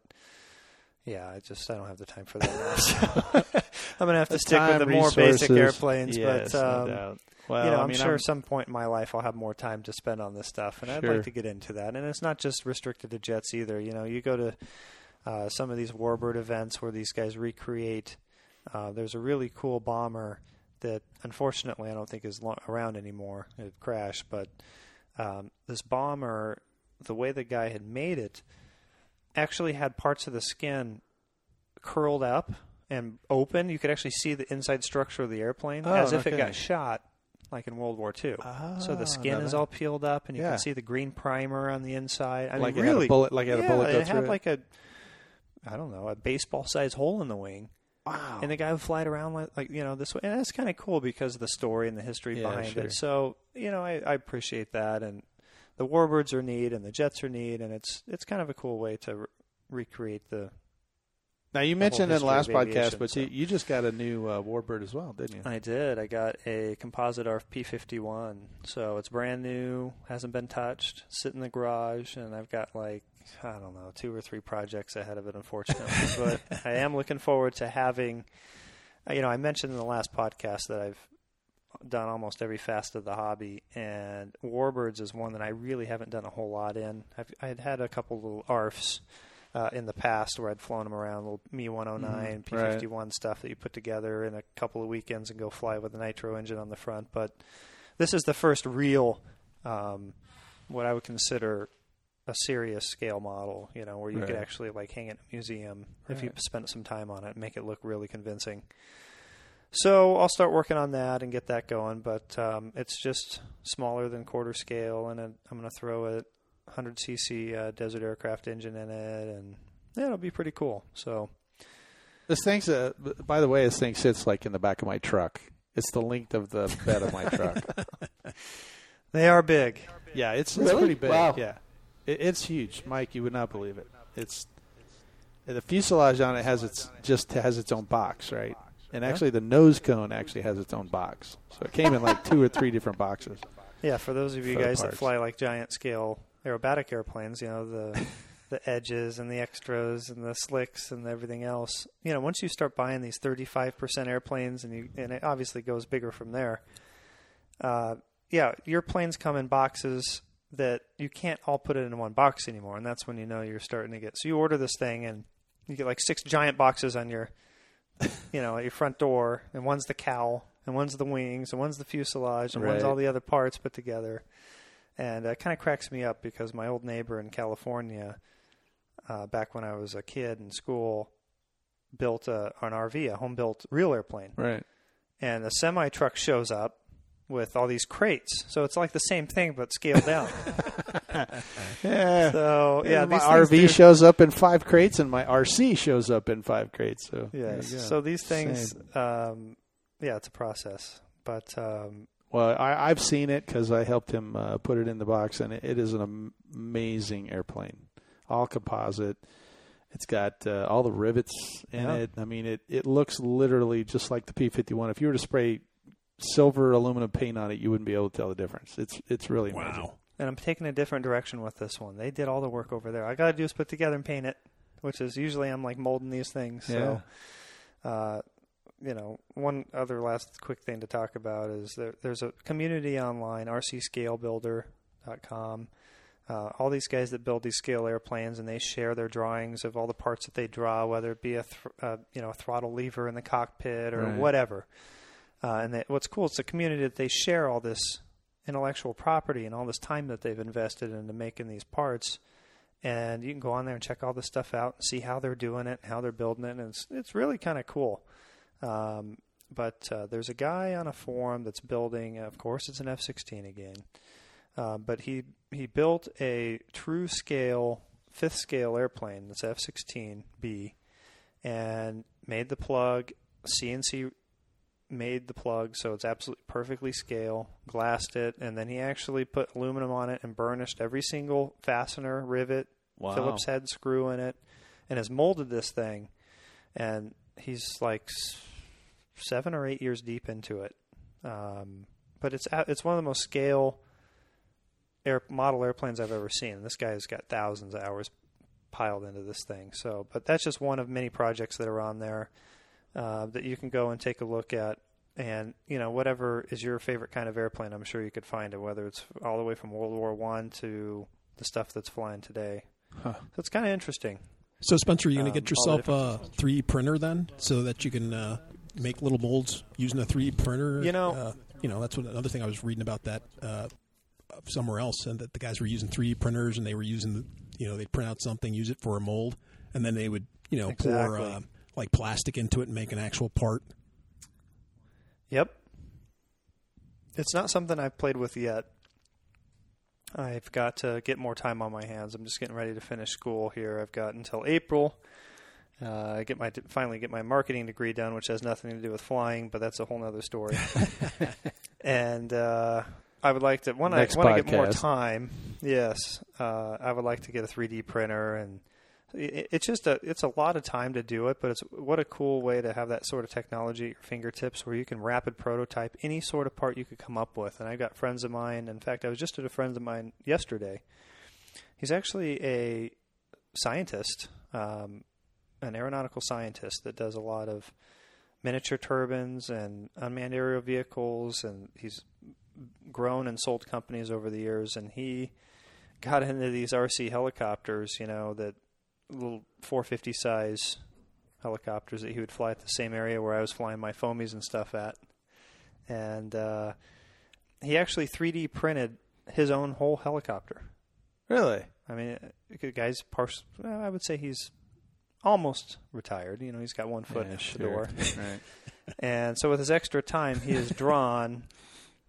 yeah, I just I don't have the time for that. now. So I'm going to have to stick with the more basic airplanes, Yes, but no um, doubt. Well, you know, I I'm mean, sure some point in my life I'll have more time to spend on this stuff, and I'd like to get into that. And it's not just restricted to jets either. You know, you go to uh, some of these Warbird events where these guys recreate. Uh, there's a really cool bomber that, unfortunately, I don't think is lo- around anymore. It crashed, but um, this bomber, the way the guy had made it, actually had parts of the skin curled up and open. You could actually see the inside structure of the airplane Oh, as if it got shot, like in World War II. so Ah, the skin is all peeled up, and you Yeah. can see the green primer on the inside. I like mean, really, a bullet, like it had yeah, a bullet go it had it. like a, I don't know, a baseball-sized hole in the wing. wow. And the guy would fly it around like, like you know this way, and that's kind of cool because of the story and the history Yeah, behind sure. it. So you know, I, I appreciate that, and the Warbirds are neat, and the Jets are neat, and it's it's kind of a cool way to re- recreate the. now you mentioned in the last podcast, but so. you, you just got a new uh, Warbird as well, didn't you? I did. I got a composite ARF P51, so it's brand new, hasn't been touched, sit in the garage, and I've got like I don't know two or three projects ahead of it, unfortunately. but I am looking forward to having. You know, I mentioned in the last podcast that I've done almost every facet of the hobby, and Warbirds is one that I really haven't done a whole lot in. I've I had had a couple little ARFs uh, in the past where I'd flown them around, little Me 109, Mhm. P51 stuff that you put together in a couple of weekends and go fly with a nitro engine on the front. But this is the first real, um, what I would consider a serious scale model, you know, where you could actually like hang it in a museum if you spent some time on it and make it look really convincing. So I'll start working on that and get that going, but um, it's just smaller than quarter scale, and it, I'm going to throw a 100cc uh, desert aircraft engine in it, and yeah, it'll be pretty cool. So This thing's, b- by the way, this thing sits like in the back of my truck. It's the length of the bed of my truck. they are big. Yeah, it's it's Really? pretty big. Wow. Yeah, it, it's huge, Mike. You would not believe it. It's the fuselage on it has its just has its own box, right? And actually, the nose cone actually has its own box. So it came in like two or three different boxes. Yeah, for those of you guys that fly like giant scale aerobatic airplanes, you know the the edges and the extras and the slicks and everything else. You know, once you start buying these 35% airplanes, and you and it obviously goes bigger from there. Uh, yeah, your planes come in boxes that you can't all put it in one box anymore, and that's when you know you're starting to get. So you order this thing, and you get like six giant boxes on your, you know, at your front door, and one's the cowl, and one's the wings, and one's the fuselage, and one's all the other parts put together. And it kind of cracks me up because my old neighbor in California, uh, back when I was a kid in school, built a, an RV, a home built real airplane. Right. And a semi truck shows up with all these crates. So it's like the same thing but scaled down. Yeah. so yeah, my RV do- shows up in five crates, and my RC shows up in five crates. So there Yes. So these things, um, yeah, it's a process. But um, Well, I, I've seen it because I helped him uh, put it in the box, and it, it is an amazing airplane, all composite. It's got uh, all the rivets in Yeah. it. I mean, it, it looks literally just like the P fifty one. If you were to spray silver aluminum paint on it, you wouldn't be able to tell the difference. It's it's really amazing. Wow. And I'm taking a different direction with this one. They did all the work over there. I got to do is put together and paint it, which is usually I'm like molding these things. So, uh, you know, one other last quick thing to talk about is there, there's a community online, rcscalebuilder.com. Uh, all these guys that build these scale airplanes, and they share their drawings of all the parts that they draw, whether it be a thr uh, you know a throttle lever in the cockpit or Right. whatever. Uh, and they, what's cool, it's a community that they share all this intellectual property and all this time that they've invested into making these parts. And you can go on there and check all this stuff out and see how they're doing it, how they're building it, and it's it's really kind of cool. Um, but uh, there's a guy on a forum that's building. Of course, it's an F-16 again. Uh, but he he built a true scale fifth scale airplane that's F-16B, and made the plug CNC made the plug so it's absolutely perfectly scale, glassed it, and then he actually put aluminum on it and burnished every single fastener, rivet, Wow. Phillips head screw in it, and has molded this thing. And he's like seven or eight years deep into it. Um, but it's it's one of the most scale air model airplanes I've ever seen. This guy's got thousands of hours piled into this thing. So, but that's just one of many projects that are on there uh, that you can go and take a look at. And you know, whatever is your favorite kind of airplane, I'm sure you could find it. Whether it's all the way from World War One to the stuff that's flying today. Huh. So it's kind of interesting. So Spencer, you're going Um, to get yourself a 3D printer then, so that you can uh, make little molds using a 3D printer. You know- uh, you know that's what another thing I was reading about that uh, somewhere else, and that the guys were using 3D printers and they were using, the, you know, they'd print out something, use it for a mold, and then they would, you know, pour uh, like plastic into it and make an actual part. Yep. It's not something I've played with yet. I've got to get more time on my hands. I'm just getting ready to finish school here. I've got until April. Uh, I get my finally get my marketing degree done, which has nothing to do with flying, but that's a whole other story. and uh, I would like to when Next I when I get more time. Yes, uh, I would like to get a 3D printer, and it, it's just a it's a lot of time to do it. But it's what a cool way to have that sort of technology at your fingertips, where you can rapid prototype any sort of part you could come up with. And I've got friends of mine. In fact, I was just at a friend of mine yesterday. He's actually a scientist, um, an aeronautical scientist that does a lot of miniature turbines and unmanned aerial vehicles, and he's grown and sold companies over the years. And he got into these RC helicopters, you know, that little 450 size helicopters that he would fly at the same area where I was flying my foamies and stuff at. And uh, he actually 3D printed his own whole helicopter. Really? I mean, uh, the guy's partial. Well, I would say he's almost retired. You know, he's got one foot Yeah, in sure. the door. right. And so with his extra time, he has drawn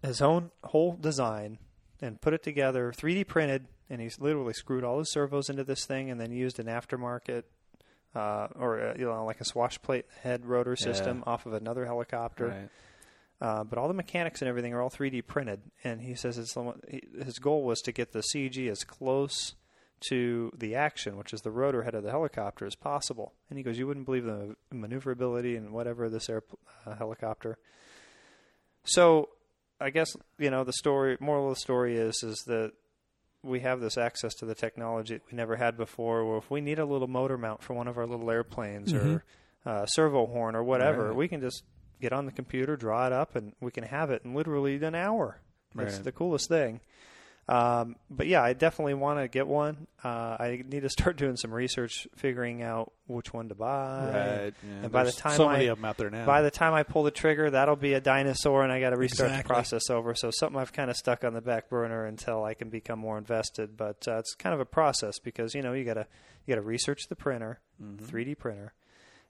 his own whole design and put it together, 3D printed, and he's literally screwed all his servos into this thing and then used an aftermarket uh, or uh, you know like a swash plate head rotor system off of another helicopter. Right. Uh, but all the mechanics and everything are all 3D printed, and he says it's the one, he, his goal was to get the CG as close to the action, which is the rotor head of the helicopter, as possible. And he goes, "You wouldn't believe the maneuverability and whatever this air uh, helicopter." So, I guess you know the story. Moral of the story is is that we have this access to the technology that we never had before. Or if we need a little motor mount for one of our little airplanes or uh, servo horn or whatever, Right. we can just get on the computer, draw it up, and we can have it in literally an hour. That's Right. the coolest thing. Um, but yeah, I definitely want to get one. Uh, I need to start doing some research, figuring out which one to buy. Right. Yeah. And by the time so many I- of them out there now. By the time I pull the trigger, that'll be a dinosaur, and I got to restart the process over. So something I've kind of stuck on the back burner until I can become more invested. But uh, it's kind of a process because you know you gotta you gotta research the printer, Mm-hmm. 3D printer,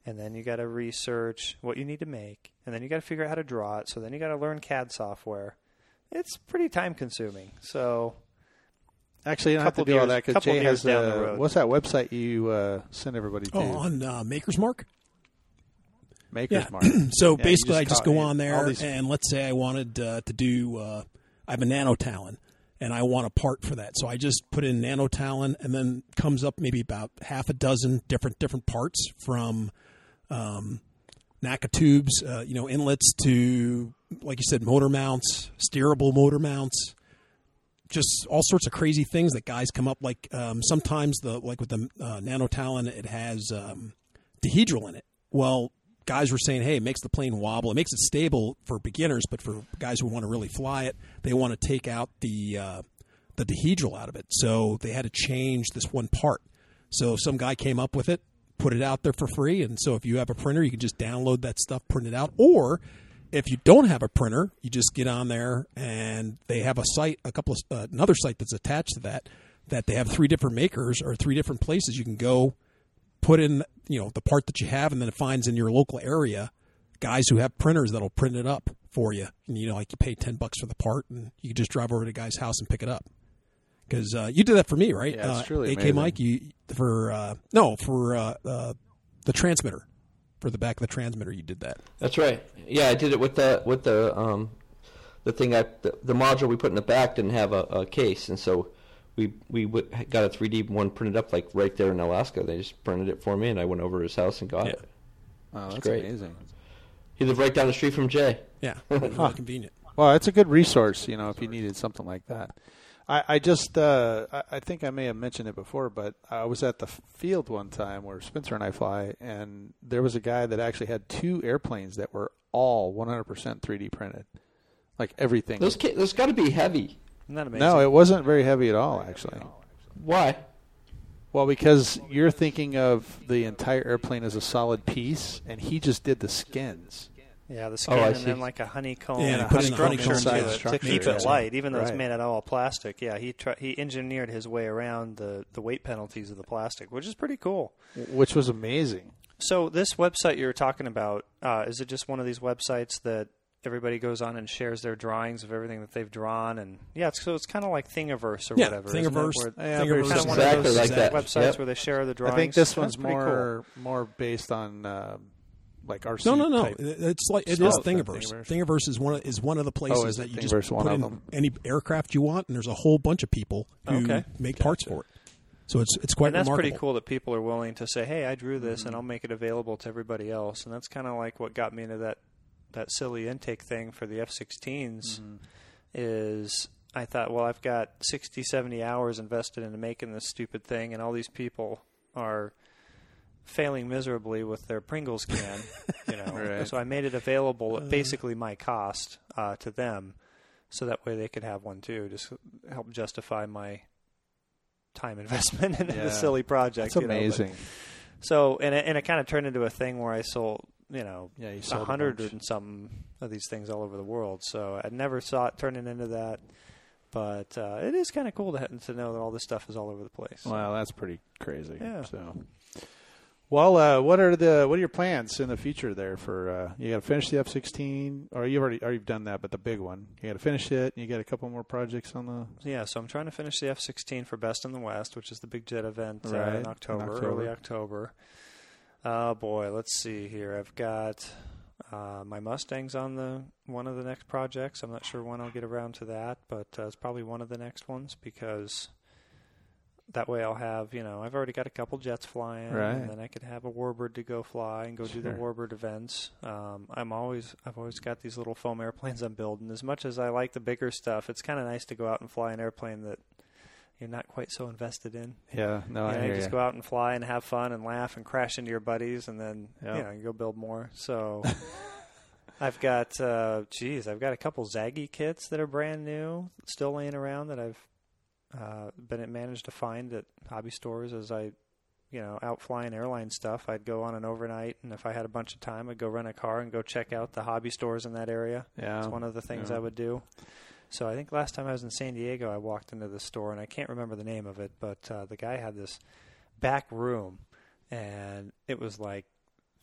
and then you got to research what you need to make, and then you got to figure out how to draw it. So then you got to learn CAD software. It's pretty time consuming. So Actually, you don't have to couple do all that because Jay has down the uh, road. what's that website you uh, send everybody to? Oh, on uh, Maker's Mark. Makers Yeah. Mark. So Yeah, you basically, I just go on there, these- and let's say I wanted uh, to do, uh, I have a nano talon, and I want a part for that. So I just put in nano talon, and then comes up maybe about half a dozen different different parts from um, NACA tubes, uh, you know, inlets to, like you said, motor mounts, steerable motor mounts, just all sorts of crazy things that guys come up. Like um, sometimes the like with the uh, Nano Talon, it has um, dihedral in it. Well, guys were saying, hey, it makes the plane wobble. It makes it stable for beginners, but for guys who want to really fly it, they want to take out the uh, the dihedral out of it. So they had to change this one part. So some guy came up with it, put it out there for free, and so if you have a printer, you can just download that stuff, print it out, or if you don't have a printer, you just get on there and they have a site, a couple of uh, another site that's attached to that that they have three different makers or three different places you can go put in you know the part that you have and then it finds in your local area guys who have printers that'll print it up for you. And you know like you pay 10 bucks for the part and you can just drive over to a guy's house and pick it up because uh, you did that for me right Yeah, it's uh, ak amazing. mike you for uh, no for uh, uh, the transmitter for the back of the transmitter you did that That's right. Yeah, I did it with the with the um, the thing I the, the module we put in the back didn't have a, a case, and so we we w- got a 3D one printed up like right there in Alaska. They just printed it for me, and I went over to his house and got Yeah. it. Wow, that's great. amazing. He lived right down the street from Jay. yeah really convenient Well, it's a good resource, you know, if you needed something like that. I, I just, uh, I, I think I may have mentioned it before, but I was at the field one time where Spencer and I fly, and there was a guy that actually had two airplanes that were all 100% 3D printed, like everything. Those ca- those got to be heavy. Isn't that amazing? no, it wasn't very heavy at all, actually. Why? Well, because you're thinking of the entire airplane as a solid piece, and he just did the skins. Yeah, the Oh, skin I and see. then like a honeycomb Yeah, and and a put in a structure honeycomb to side it to keep it light, even though it's made out of all plastic. Yeah, he try, he engineered his way around the, the weight penalties of the plastic, which is pretty cool. which was amazing. So this website you were talking about, uh, is it just one of these websites that everybody goes on and shares their drawings of everything that they've drawn? And yeah, it's, so it's kind of like Thingiverse or yeah whatever. isn't it? thingiverse Where- Yeah, Thingiverse kind of one Exactly of those like that. websites Yep. where they share the drawings. I think this one's pretty cool. more more based on uh, like RC. No, no, no. type. It's like it Oh, is it's Thingiverse. Thingiverse. Thingiverse is one of, is one of the places is that you just Thingiverse one put in any aircraft you want, and there's a whole bunch of people who Okay. make parts for it. So it's it's quite and that's remarkable. pretty cool that people are willing to say, "Hey, I drew this, Mm-hmm. and I'll make it available to everybody else." And that's kind of like what got me into that that silly intake thing for the F-16s. Mm-hmm. Is I thought, well, I've got 60, 70 hours invested into making this stupid thing, and all these people are failing miserably with their Pringles can. you know, Right. so I made it available at basically my cost uh, to them, so that way they could have one too. Just help justify my time investment in Yeah. the silly project. That's you know, but- amazing. so, and it, and it kind of turned into a thing where I sold, you know, Yeah, you a sold a hundred and something of these things all over the world. So I never saw it turning into that. But uh, it is kind of cool to to know that all this stuff is all over the place. Wow, that's pretty crazy. Yeah. So, well, uh, what are the what are your plans in the future there for? Uh, you got to finish the F sixteen, or you've already or you've done that, but the big one, you got to finish it. and You got a couple more projects on the. Yeah, so I'm trying to finish the F-16 for Best in the West, which is the big jet event uh, Right, in in October, October. early October. Oh boy, let's see here. I've got uh, my Mustangs on the one of the next projects. I'm not sure when I'll get around to that, but uh, it's probably one of the next ones because that way I'll have you know I've already got a couple jets flying, Right. and then I could have a Warbird to go fly and go do the Warbird events. Um, I'm always I've always got these little foam airplanes I'm building. As much as I like the bigger stuff, it's kind of nice to go out and fly an airplane that you're not quite so invested in. Yeah, no, you I know, hear you just ya. go out and fly and have fun and laugh and crash into your buddies, and then Yeah. you know you go build more. So. I've got, uh, geez, I've got a couple Zagi kits that are brand new, still laying around that I've uh, been managed to find at hobby stores as I, you know, out flying airline stuff. I'd go on an overnight, and if I had a bunch of time, I'd go rent a car and go check out the hobby stores in that area. Yeah, It's one of the things yeah. I would do. So I think last time I was in San Diego, I walked into the store, and I can't remember the name of it, but uh, the guy had this back room, and it was like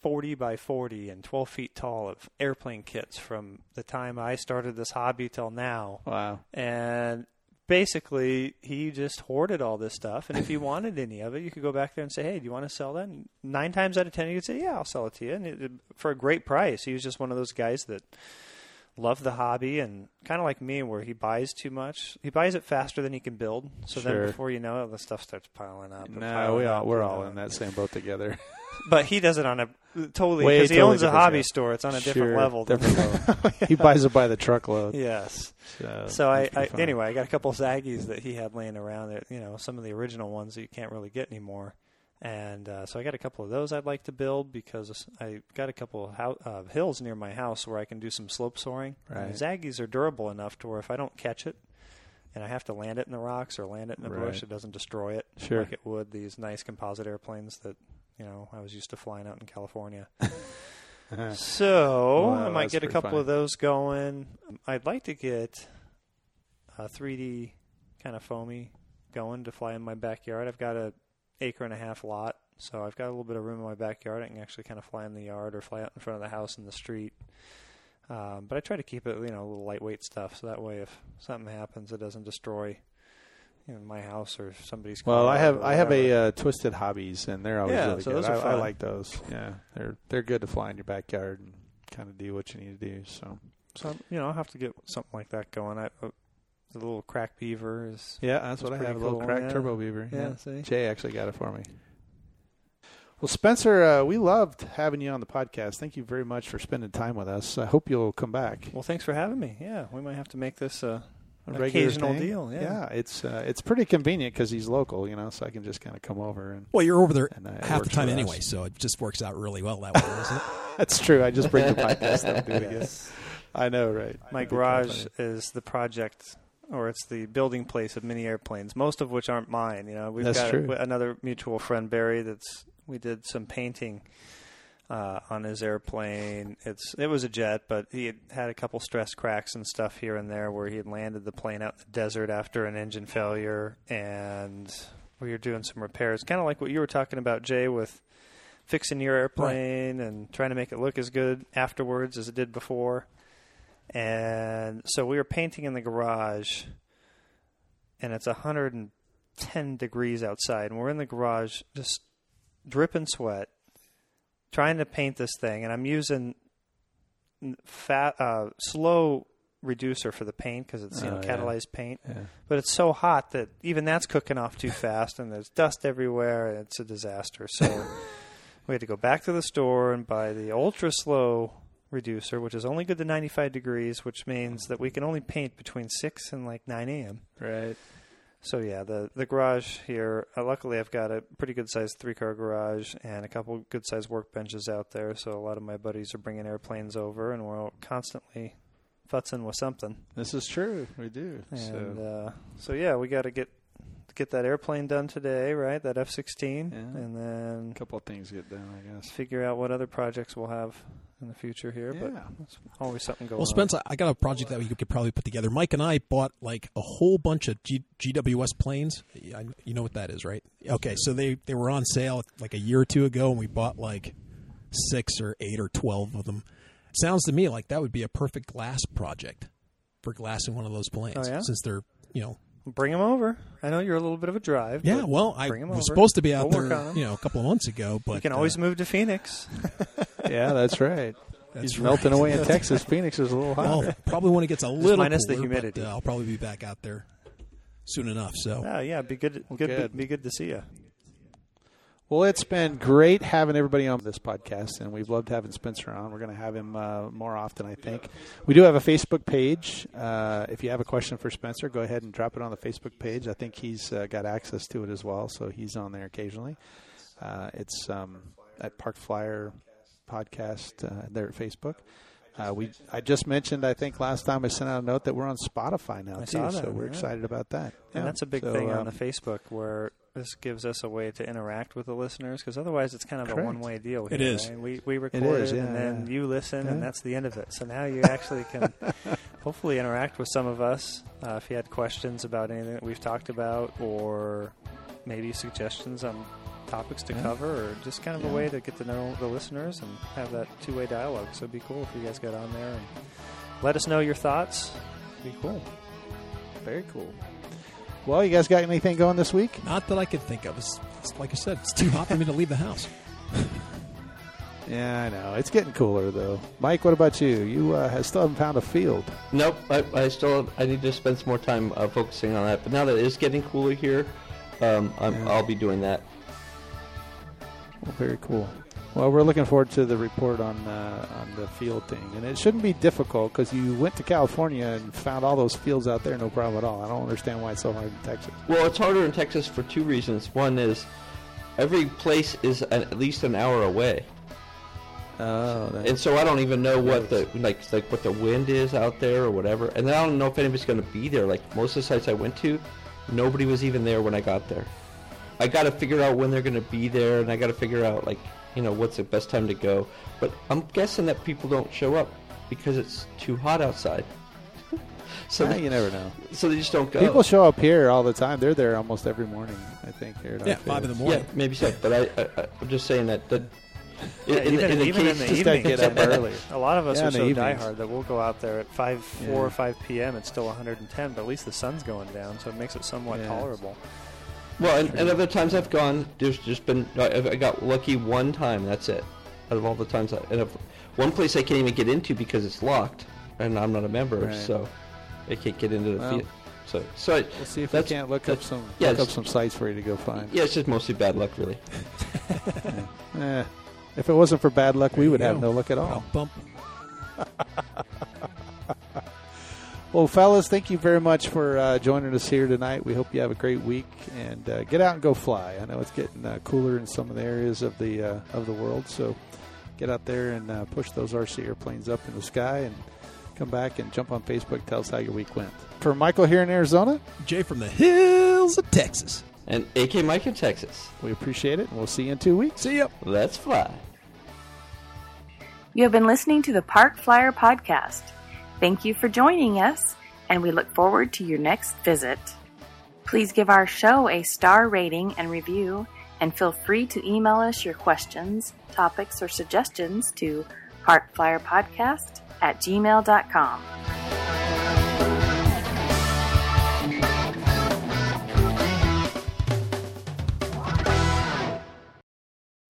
40 by 40 and 12 feet tall of airplane kits from the time I started this hobby till now. Wow. And basically, he just hoarded all this stuff. And if you wanted any of it, you could go back there and say, "Hey, do you want to sell that?" And nine times out of ten, you could say, "Yeah, I'll sell it to you," and it, for a great price. He was just one of those guys that love the hobby and kind of like me, where he buys too much. He buys it faster than he can build. So Sure. then before you know it, the stuff starts piling up. No, piling we all up, we're all know. in that same boat together. But he does it on a totally because he totally owns a hobby store. It's on a different Sure, level. than- different level. he buys it by the truckload. yes. So, So I, I anyway, I got a couple of Zagis that he had laying around. That you know, some of the original ones that you can't really get anymore. And uh, so I got a couple of those I'd like to build because I got a couple of uh, hills near my house where I can do some slope soaring. Right. the Zagis are durable enough to where if I don't catch it and I have to land it in the rocks or land it in the Right. bush, it doesn't destroy it Sure. like it would these nice composite airplanes that you know I was used to flying out in California. So Wow, I might get a couple fun. of those going. I'd like to get a 3D kind of foamy going to fly in my backyard. I've got a acre and a half lot, so I've got a little bit of room in my backyard. I can actually kind of fly in the yard or fly out in front of the house in the street. Um, but I try to keep it, you know, a little lightweight stuff, so that way if something happens, it doesn't destroy, you know, my house or somebody's. Well, I have I have a uh, Twisted Hobbys, and they're always Yeah, really so good. those are I, I like those. Yeah, they're they're good to fly in your backyard and kind of do what you need to do. So So you know, I'll have to get something like that going. I, uh, the little crack beaver is yeah, that's, what I have. A little crack yeah. turbo beaver. yeah. See, Jay actually got it for me. Well, Spencer, uh, we loved having you on the podcast. Thank you very much for spending time with us. I hope you'll come back. well, thanks for having me. Yeah, we might have to make this uh, A regular occasional thing. deal, yeah. it's uh, it's pretty convenient because he's local, you know, so I can just kind of come over and. Well, you're over there And, uh, half the time anyway, so it just works out really well that way, doesn't it? That's true. I just bring the podcast up and do it again. I know, right? My garage kinda is the project, or it's the building place of mini airplanes, most of which aren't mine. You know, we've That's got true. another mutual friend, Barry. That's we did some painting uh, on his airplane. It's it was a jet, but he had had a couple stress cracks and stuff here and there where he had landed the plane out in the desert after an engine failure, and we were doing some repairs, kind of like what you were talking about, Jay, with fixing your airplane and trying to make it look as good afterwards as it did before. And so we were painting in the garage, and it's 110 degrees outside, and we're in the garage just dripping sweat, trying to paint this thing, and I'm using fat, uh, slow reducer for the paint because it's you know Oh, yeah. catalyzed paint, Yeah. but it's so hot that even that's cooking off too fast, and there's dust everywhere, and it's a disaster. So we had to go back to the store and buy the ultra slow reducer, which is only good to 95 degrees, which means that we can only paint between 6 and like 9 a.m. Right. So yeah, the the garage here. Uh, luckily, I've got a pretty good sized three car garage and a couple good sized workbenches out there. So a lot of my buddies are bringing airplanes over, and we're all constantly futzing with something. This is true. We do. And so uh, so yeah, we got to get get that airplane done today, right? That F sixteen, Yeah. and then a couple of things get done, I guess. figure out what other projects we'll have in the future here. But Yeah. there's always something going Well, Spence, I- I got a project that we could probably put together. Mike and I bought like a whole bunch of G- GWS planes. I- You know what that is, right? Okay, so they, they were on sale like a year or two ago, and we bought like six or eight or twelve of them. Sounds to me like that would be a perfect glass project for glassing one of those planes, Oh, yeah? since they're you know. On. Bring him over. I know you're a little bit of a drive. Yeah, well, I bring 'em was over. supposed to be out We'll there, you know, a couple of months ago, but you can uh, always move to Phoenix. yeah, that's right. that's He's right. melting away in Texas. Phoenix is a little hotter. Well, probably when it gets a little minus the cooler, but, humidity. uh, I'll probably be back out there soon enough. So Yeah, yeah, be good. good, good. Be good to see you. Well, it's been great having everybody on this podcast, and we've loved having Spencer on. We're going to have him uh, more often, I think. We do have a Facebook page. Uh, if you have a question for Spencer, go ahead and drop it on the Facebook page. I think he's uh, got access to it as well, so he's on there occasionally. Uh, it's um, at Park Flyer Podcast uh, there at Facebook. Uh, we I just mentioned I think last time I sent out a note that we're on Spotify now I too, so we're yeah. excited about that. And Yeah. that's a big So, thing on um, the Facebook where this gives us a way to interact with the listeners because otherwise it's kind of Correct. a one-way deal. It here, is. right? We we record is, it yeah, and then yeah. you listen and that's the end of it. So now you actually can hopefully interact with some of us uh, if you had questions about anything that we've talked about or maybe suggestions on topics to Yeah. cover or just kind of Yeah. a way to get to know the listeners and have that two-way dialogue. So it'd be cool if you guys got on there and let us know your thoughts. It'd be cool. Very cool. Well, you guys got anything going this week? Not that I can think of. It's, it's like I said, it's too hot for me to leave the house. Yeah, I know. It's getting cooler though. Mike, what about you? You uh, have still haven't found a field. Nope, I, I still I need to spend some more time uh, focusing on that. But now that it is getting cooler here, um, I'm, Yeah. I'll be doing that. Well, very cool. Well, we're looking forward to the report on uh, on the field thing, and it shouldn't be difficult because you went to California and found all those fields out there, no problem at all. I don't understand why it's so hard in Texas. Well, it's harder in Texas for two reasons. One is every place is an, at least an hour away, Oh, and so I don't even know what the like like what the wind is out there or whatever. And then I don't know if anybody's going to be there. Like most of the sites I went to, nobody was even there when I got there. I got to figure out when they're going to be there, and I got to figure out like you know what's the best time to go. But I'm guessing that people don't show up because it's too hot outside. so Ah, they, you never know. so they just don't go. People show up here all the time. They're there almost every morning. I think here. at Yeah, our five in the morning. Yeah, maybe so. But I, I, I'm just saying that. that Yeah, in, even, in the even in the Just gotta get up early. A lot of us Yeah, are in the so evenings. diehard that we'll go out there at five, four Yeah. or five p.m. It's still 110, but at least the sun's going down, so it makes it somewhat Yeah. tolerable. Well, and, and other times I've gone, there's just been I, I got lucky one time. That's it. Out of all the times, I, and if, one place I can't even get into because it's locked, and I'm not a member, Right. so I can't get into the Well, field. So, so I, We'll see if we can't look up some yeah, look up some sites for you to go find. yeah, it's just mostly bad luck, really. Eh, if it wasn't for bad luck, we would have no luck at all. Bump. Well, fellas, thank you very much for uh, joining us here tonight. We hope you have a great week and uh, get out and go fly. I know it's getting uh, cooler in some of the areas of the uh, of the world, so get out there and uh, push those RC airplanes up in the sky and come back and jump on Facebook. Tell us how your week went. For Michael here in Arizona, Jay from the hills of Texas. And AK Mike in Texas. we appreciate it, and we'll see you in two weeks. See ya. Let's fly. You have been listening to the Park Flyer Podcast. Thank you for joining us, and we look forward to your next visit. Please give our show a star rating and review, and feel free to email us your questions, topics, or suggestions to parkflyerpodcast at gmail.com.